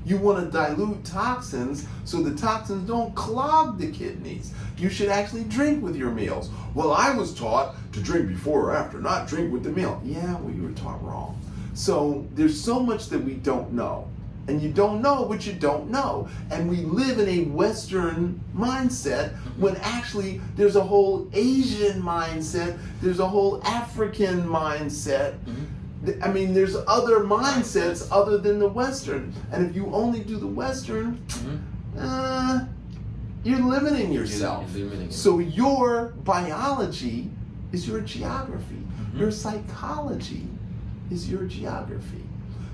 You want to dilute toxins so the toxins don't clog the kidneys. You should actually drink with your meals. Well, I was taught to drink before or after, not drink with the meal. Yeah, well, you were taught wrong. So there's so much that we don't know. And you don't know what you don't know. And we live in a Western mindset when actually there's a whole Asian mindset, there's a whole African mindset. Th- I mean, there's other mindsets other than the Western. And if you only do the Western, Mhm. uh, you're limiting yourself. You're limiting So your biology is your geography. Mhm. Your psychology is your geography.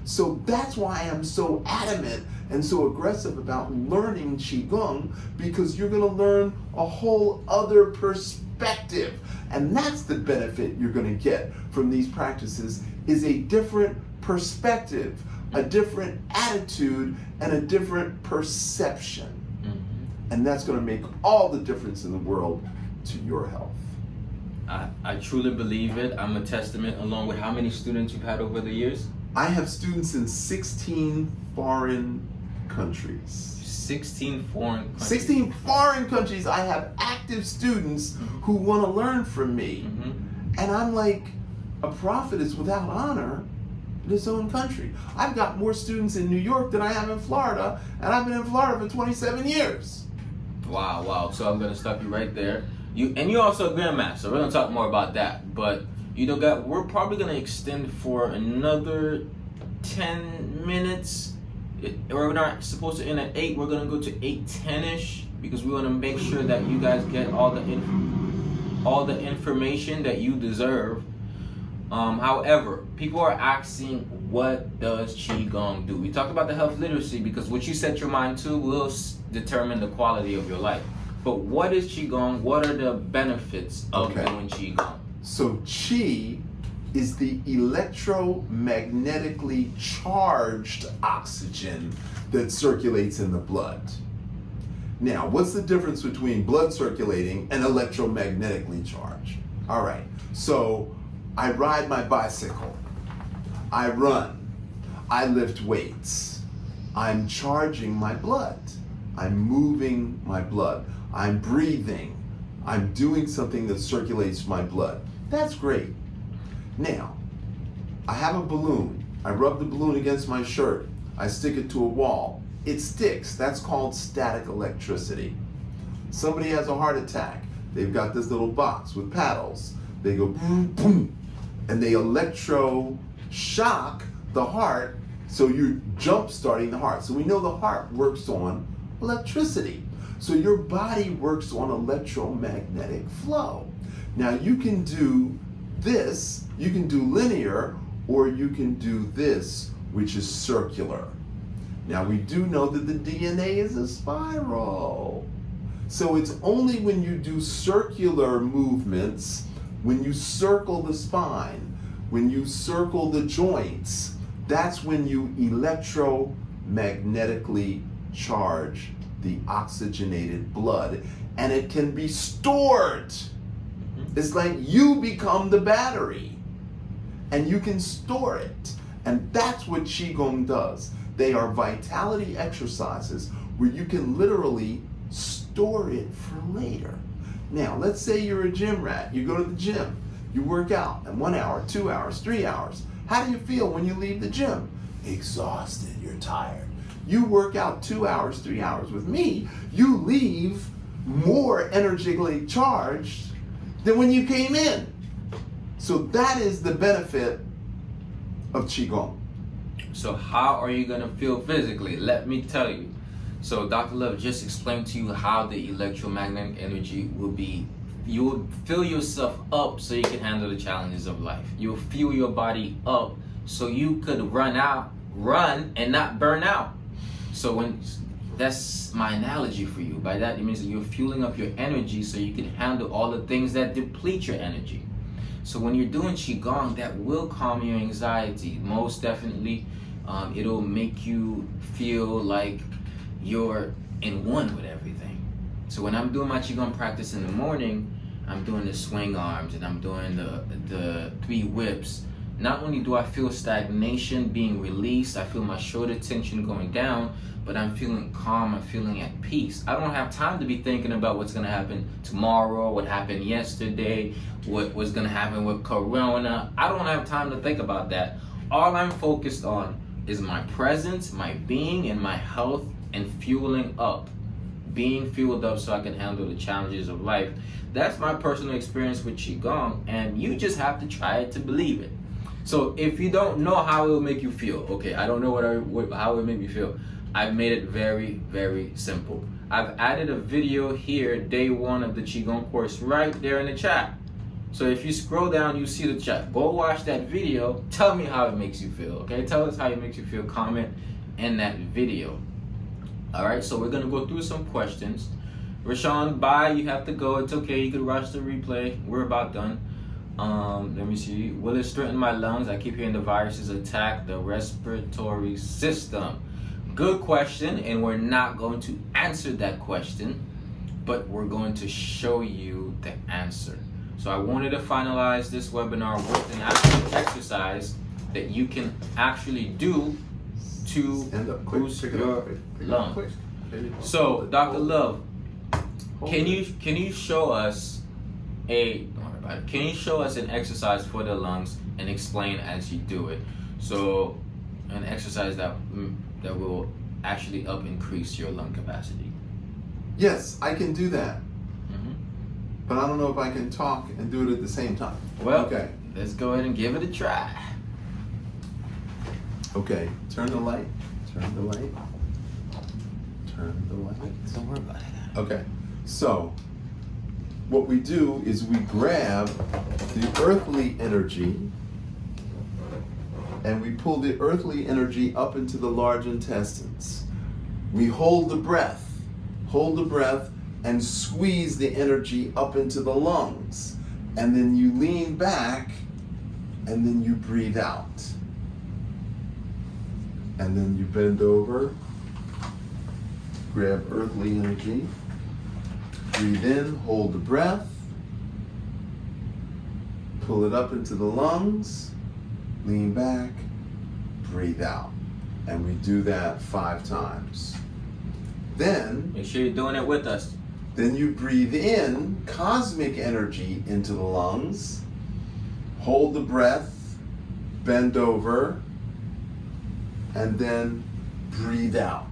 So that's why I'm so adamant and so aggressive about learning Qigong because you're going to learn a whole other perspective. And that's the benefit you're going to get from these practices is a different perspective, a different attitude, and a different perception. Mhm. And that's going to make all the difference in the world to your health. I, I truly believe it. I'm a testament, along with how many students you've had over the years? I have students in 16 foreign countries. 16 foreign countries. 16 foreign countries, I have active students who want to learn from me. Mhm. And I'm like, a prophet is without honor in his own country. I've got more students in New York than I have in Florida, and I've been in Florida for 27 years. Wow, wow. So I'm gonna stop you right there. You and you're also a grandmaster. We're gonna talk more about that. But you know, God, we're probably gonna extend for another ten minutes. It, we're not supposed to end at eight. We're gonna go to eight ten ish because we want to make sure that you guys get all the inf- all the information that you deserve. Um, however, people are asking, what does Qigong do? We talked about the health literacy because what you set your mind to will s- determine the quality of your life. But what is Qigong? What are the benefits of Okay. doing Qigong? So chi is the electromagnetically charged oxygen that circulates in the blood. Now, what's the difference between blood circulating and electromagnetically charged? All right. So, I ride my bicycle. I run. I lift weights. I'm charging my blood. I'm moving my blood. I'm breathing. I'm doing something that circulates my blood. That's great. Now, I have a balloon. I rub the balloon against my shirt. I stick it to a wall. It sticks. That's called static electricity. Somebody has a heart attack. They've got this little box with paddles. They go boom, boom, and they electro shock the heart. So you're jump starting the heart. So we know the heart works on electricity. So your body works on electromagnetic flow. Now you can do this, you can do linear, or you can do this, which is circular. Now we do know that the DNA is a spiral. So it's only when you do circular movements, when you circle the spine, when you circle the joints, that's when you electromagnetically charge the oxygenated blood and it can be stored. It's like you become the battery and you can store it. And that's what Qigong does. They are vitality exercises where you can literally store it for later. Now, let's say you're a gym rat. You go to the gym, you work out, and one hour, two hours, three hours. How do you feel when you leave the gym? Exhausted, you're tired. You work out two hours, three hours with me, you leave more energetically charged than when you came in. So that is the benefit of Qigong. So how are you gonna feel physically? Let me tell you. So Dr. Love just explained to you how the electromagnetic energy will be. You will fill yourself up so you can handle the challenges of life. You'll fuel your body up so you could run out, run and not burn out. So when that's my analogy for you. By that it means that you're fueling up your energy so you can handle all the things that deplete your energy. So when you're doing qigong, that will calm your anxiety. Most definitely, um, it'll make you feel like you're in one with everything. So when I'm doing my qigong practice in the morning, I'm doing the swing arms and I'm doing the the three whips. Not only do I feel stagnation being released, I feel my shoulder tension going down, but I'm feeling calm, I'm feeling at peace. I don't have time to be thinking about what's gonna happen tomorrow, what happened yesterday, what was gonna happen with Corona. I don't have time to think about that. All I'm focused on is my presence, my being, and my health and fueling up. Being fueled up so I can handle the challenges of life. That's my personal experience with Qigong, and you just have to try it to believe it. So if you don't know how it will make you feel, okay, I don't know what, I, what how it make me feel. I've made it very, very simple. I've added a video here, day one of the Qigong course, right there in the chat. So if you scroll down, you see the chat. Go watch that video. Tell me how it makes you feel, okay? Tell us how it makes you feel. Comment in that video. All right, so we're gonna go through some questions. Rashawn, bye. You have to go. It's okay. You can watch the replay. We're about done. Um, let me see. Will it strengthen my lungs? I keep hearing the viruses attack the respiratory system. Good question, and we're not going to answer that question, but we're going to show you the answer. So I wanted to finalize this webinar with an actual exercise that you can actually do to boost your lungs. So, Dr. Love, can you can you show us a can you show us an exercise for the lungs and explain as you do it? So, an exercise that that will actually up increase your lung capacity. Yes, I can do that. Mm-hmm. But I don't know if I can talk and do it at the same time. Well, okay. Let's go ahead and give it a try. Okay, turn the light. Turn the light. Turn the light. Don't worry about it. Okay, so what we do is we grab the earthly energy and we pull the earthly energy up into the large intestines. We hold the breath, hold the breath, and squeeze the energy up into the lungs. And then you lean back and then you breathe out. And then you bend over, grab earthly energy, breathe in, hold the breath, pull it up into the lungs lean back, breathe out. And we do that five times. Then, make sure you're doing it with us. Then you breathe in cosmic energy into the lungs, hold the breath, bend over, and then breathe out.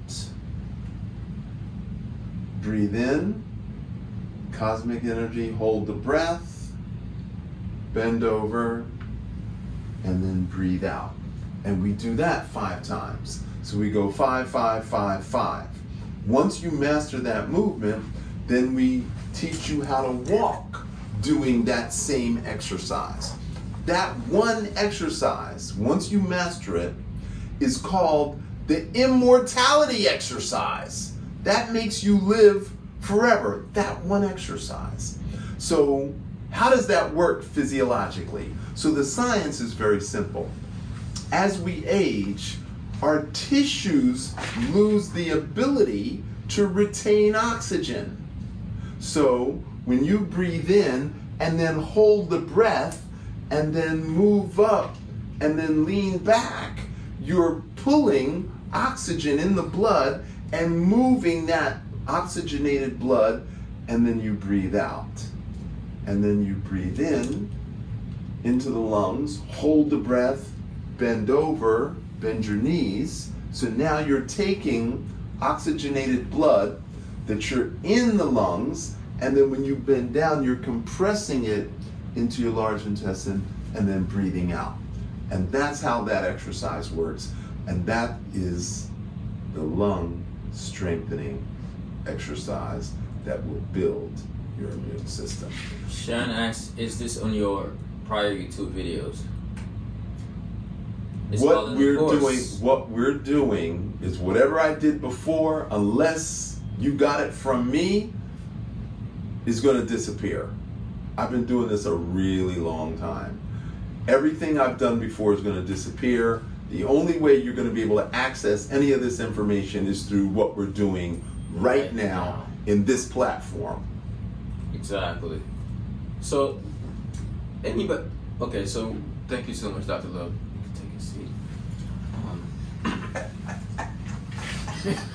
Breathe in, cosmic energy, hold the breath, bend over, and then breathe out. And we do that five times. So we go five, five, five, five. Once you master that movement, then we teach you how to walk doing that same exercise. That one exercise, once you master it, is called the immortality exercise. That makes you live forever. That one exercise. So, how does that work physiologically? So the science is very simple. As we age, our tissues lose the ability to retain oxygen. So when you breathe in and then hold the breath and then move up and then lean back, you're pulling oxygen in the blood and moving that oxygenated blood, and then you breathe out. And then you breathe in into the lungs, hold the breath, bend over, bend your knees. So now you're taking oxygenated blood that you're in the lungs, and then when you bend down, you're compressing it into your large intestine and then breathing out. And that's how that exercise works. And that is the lung strengthening exercise that will build your immune system. Shan asks, is this on your prior YouTube videos? It's what we're doing what we're doing is whatever I did before, unless you got it from me, is gonna disappear. I've been doing this a really long time. Everything I've done before is gonna disappear. The only way you're gonna be able to access any of this information is through what we're doing right Right now now. in this platform. Exactly. So, anybody? Okay, so thank you so much, Dr. Love. You can take a seat. Um, *laughs*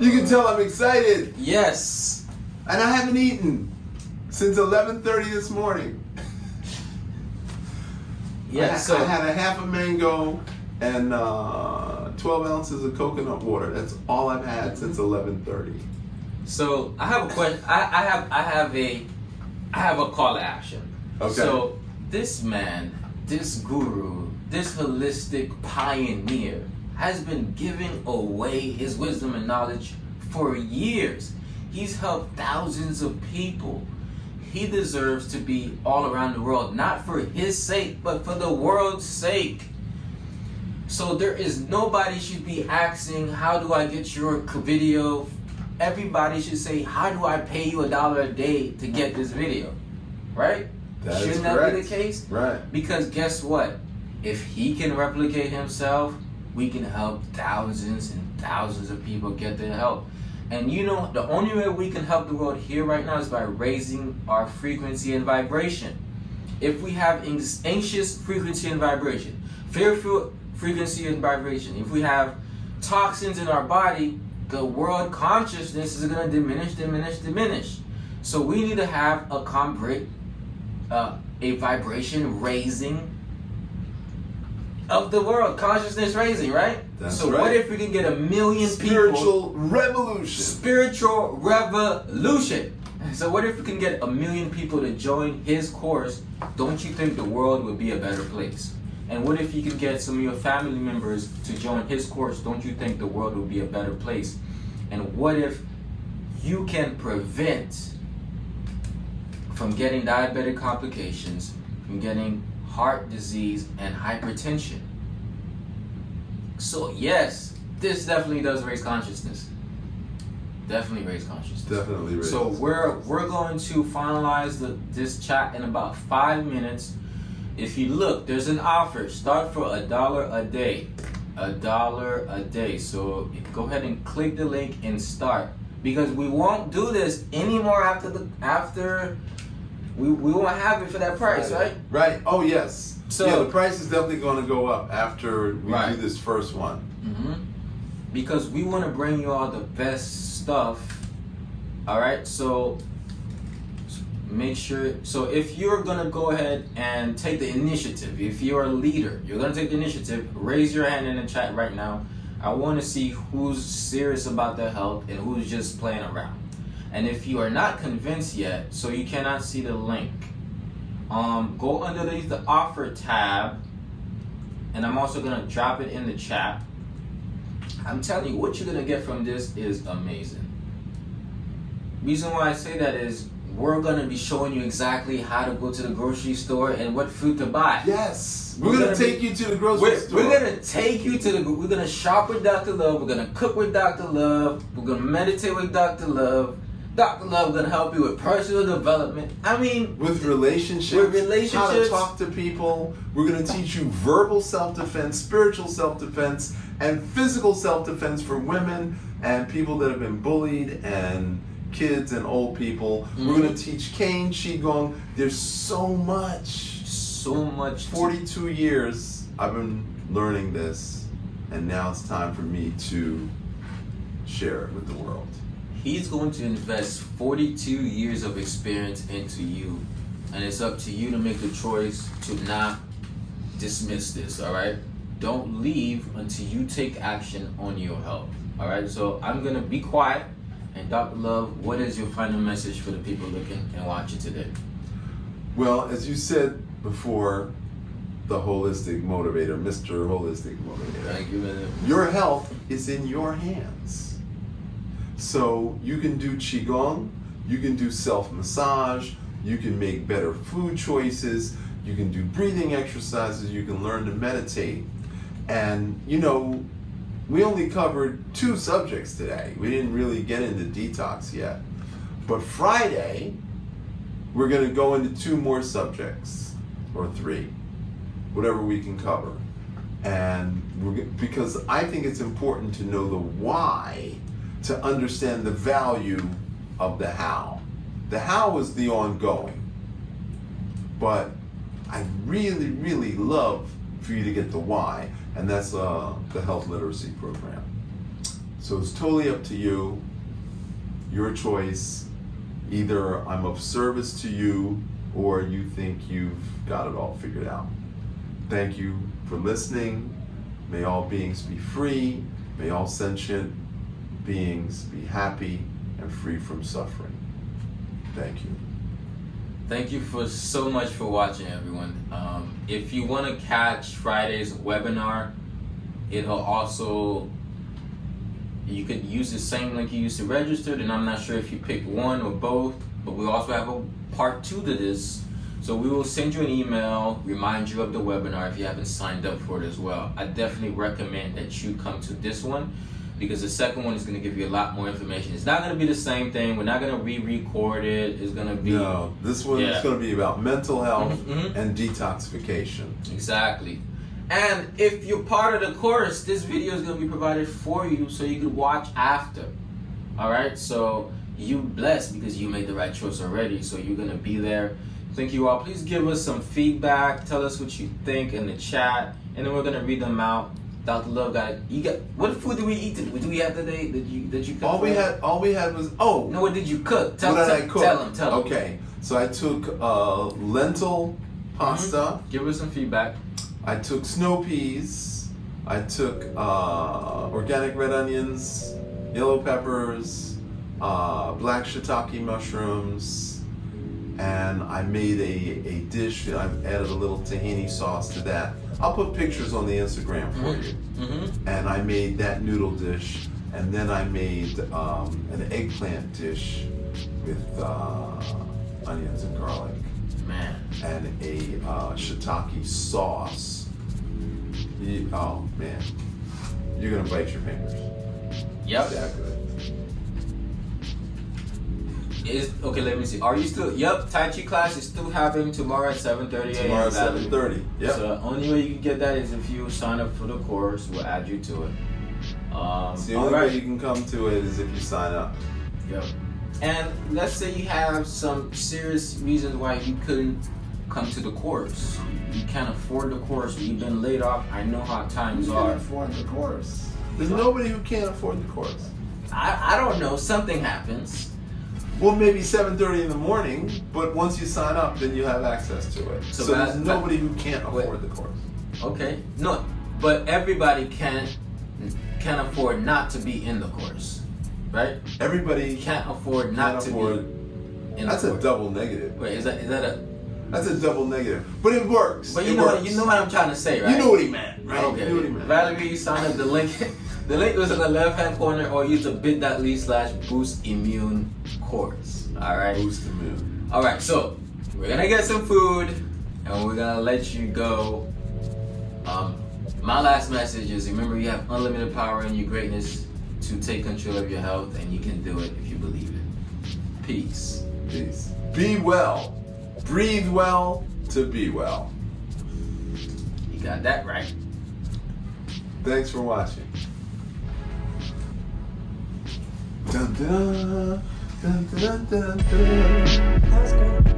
You can tell I'm excited. yes. And I haven't eaten since 11:30 this morning. Yeah. I, So I had a half a mango and uh, 12 ounces of coconut water. That's all I've had since 11:30. So I have a question. I, I have I have a I have a call to action. Okay. So this man, this guru, this holistic pioneer has been giving away his wisdom and knowledge for years. He's helped thousands of people. He deserves to be all around the world, not for his sake, but for the world's sake. So there is nobody should be asking, "How do I get your video?" Everybody should say, "How do I pay you a dollar a day to get this video?" Right? That Shouldn't that be the case? Right. Because guess what? If he can replicate himself, we can help thousands and thousands of people get their help. And you know, the only way we can help the world here right now is by raising our frequency and vibration. If we have anxious frequency and vibration, fearful frequency and vibration, if we have toxins in our body, the world consciousness is going to diminish, diminish, diminish. So we need to have a complete uh, a vibration raising of the world, consciousness raising, right? That's so right. what if we can get a million people Spiritual revolution. spiritual revolution? So what if we can get a million people to join his course? Don't you think the world would be a better place? And what if you can get some of your family members to join his course? Don't you think the world would be a better place? And what if you can prevent from getting diabetic complications, from getting heart disease and hypertension? So yes, this definitely does raise consciousness. Definitely raise consciousness. Definitely raise. So we're we're going to finalize the this chat in about five minutes. If you look, there's an offer. Start for a dollar a day. A dollar a day. So go ahead and click the link and start. Because we won't do this anymore after the after we, we won't have it for that price, right? Right. Oh yes. So- yeah, the price is definitely going to go up after we Right. do this first one. hmm Because we want to bring you all the best stuff. All right, so make sure. So if you're gonna go ahead and take the initiative, if you're a leader, you're gonna take the initiative. Raise your hand in the chat right now. I want to see who's serious about their health and who's just playing around. And if you are not convinced yet, so you cannot see the link, um, go underneath the offer tab, and I'm also gonna drop it in the chat. I'm telling you, what you're gonna get from this is amazing. Reason why I say that is we're gonna be showing you exactly how to go to the grocery store and what food to buy. Yes. We're We're, going gonna take be- you to the grocery We're, store. we're gonna take you to the. We're gonna shop with Dr. Love. We're gonna cook with Dr. Love. We're gonna meditate with Dr. Love. Dr. Love gonna help you with personal development. I mean, with relationships, With relationships, how to talk to people. We're going to teach you verbal self-defense, spiritual self-defense, and physical self-defense for women and people that have been bullied and kids and old people. We're Mhm. going to teach Kane Qigong. There's so much. so much. 42 years I've been learning this, and now it's time for me to share it with the world. He's going to invest 42 years of experience into you, and it's up to you to make the choice to not dismiss this, all right? Don't leave until you take action on your health, all right? So I'm going to be quiet. And Dr. Love, what is your final message for the people looking and watching today? Well, as you said before, the holistic motivator, Mr. Holistic Motivator. Thank you, man. Your health is in your hands. So you can do Qigong, you can do self massage, you can make better food choices, you can do breathing exercises, you can learn to meditate. And, you know, we only covered two subjects today. We didn't really get into detox yet. But Friday, we're going to go into two more subjects, or three, whatever we can cover. And we're, because I think it's important to know the why to understand the value of the how. The how is the ongoing, but I really, really love for you to get the why, and that's uh, the health literacy program. So it's totally up to you, your choice. Either I'm of service to you, or you think you've got it all figured out. Thank you for listening. May all beings be free. May all sentient beings be happy and free from suffering. Thank you. Thank you for so much for watching, everyone. Um, if you want to catch Friday's webinar, it'll also you could use the same link you used to register. And I'm not sure if you picked one or both, but we also have a part two to this. So we will send you an email, remind you of the webinar if you haven't signed up for it as well. I definitely recommend that you come to this one because the second one is going to give you a lot more information. It's not going to be the same thing. We're not going to re-record it. It's going to be No, this one Yeah. is going to be about mental health Mhm, mhm. and detoxification. Exactly. And if you're part of the course, this video is going to be provided for you so you can watch after. All right? So you blessed because you made the right choice already. So you're going to be there. Thank you all. Please give us some feedback. Tell us what you think in the chat. And then we're going to read them out. Dr. Love got. You got what food did we eat did we have today? Did you did you cook? All we us? had, all we had was oh. No, what did you cook? Tell, what did tell, I cook? tell them. Tell them. Okay, so I took uh, lentil pasta. Give us some feedback. I took snow peas. I took uh, organic red onions, yellow peppers, uh, black shiitake mushrooms, and I made a, a dish. I've added a little tahini sauce to that. I'll put pictures on the Instagram for you. Mm-hmm. And I made that noodle dish, and then I made um, an eggplant dish with uh, onions and garlic Man. and a uh, shiitake sauce. You- oh man, you're gonna bite your fingers. Yep. That good. Is okay. Let me see. Are you still? Yep. Tai Chi class is still happening tomorrow at seven thirty a.m. Tomorrow at Valley. seven thirty. Yep. So the only way you can get that is if you sign up for the course. We'll add you to it. Um, It's the only right. way you can come to it is if you sign up. Yep. And let's say you have some serious reasons why you couldn't come to the course. You can't afford the course. You've been laid off. I know how times Who's gonna are. afford the course? There's nobody who can't afford the course. I, I don't know. Something happens. Well, maybe 7:30 in the morning, but once you sign up, then you have access to it. So So, that- there's nobody who can't Wait. afford the course. Okay. No, but everybody can can afford not to be in the course, right? Everybody can't afford not can't to afford. be in That's a course. double negative. Wait, is that is that a? That's a double negative, but it works. But you It know what works. you know what I'm trying to say, right? You know what he meant, right? Okay. You know what he meant. Valerie, sign up the link. *laughs* The link was in the left hand corner, or use the bit.ly slash boost immune course. All right. Boost the moon. All right. So we're gonna get some food, and we're gonna let you go. Um, my last message is: remember, you have unlimited power in your greatness to take control of your health, and you can do it if you believe it. Peace. Peace. Be well. Breathe well to be well. You got that right. Thanks for watching. Dun, dun, dun, dun, dun, dun. That was great.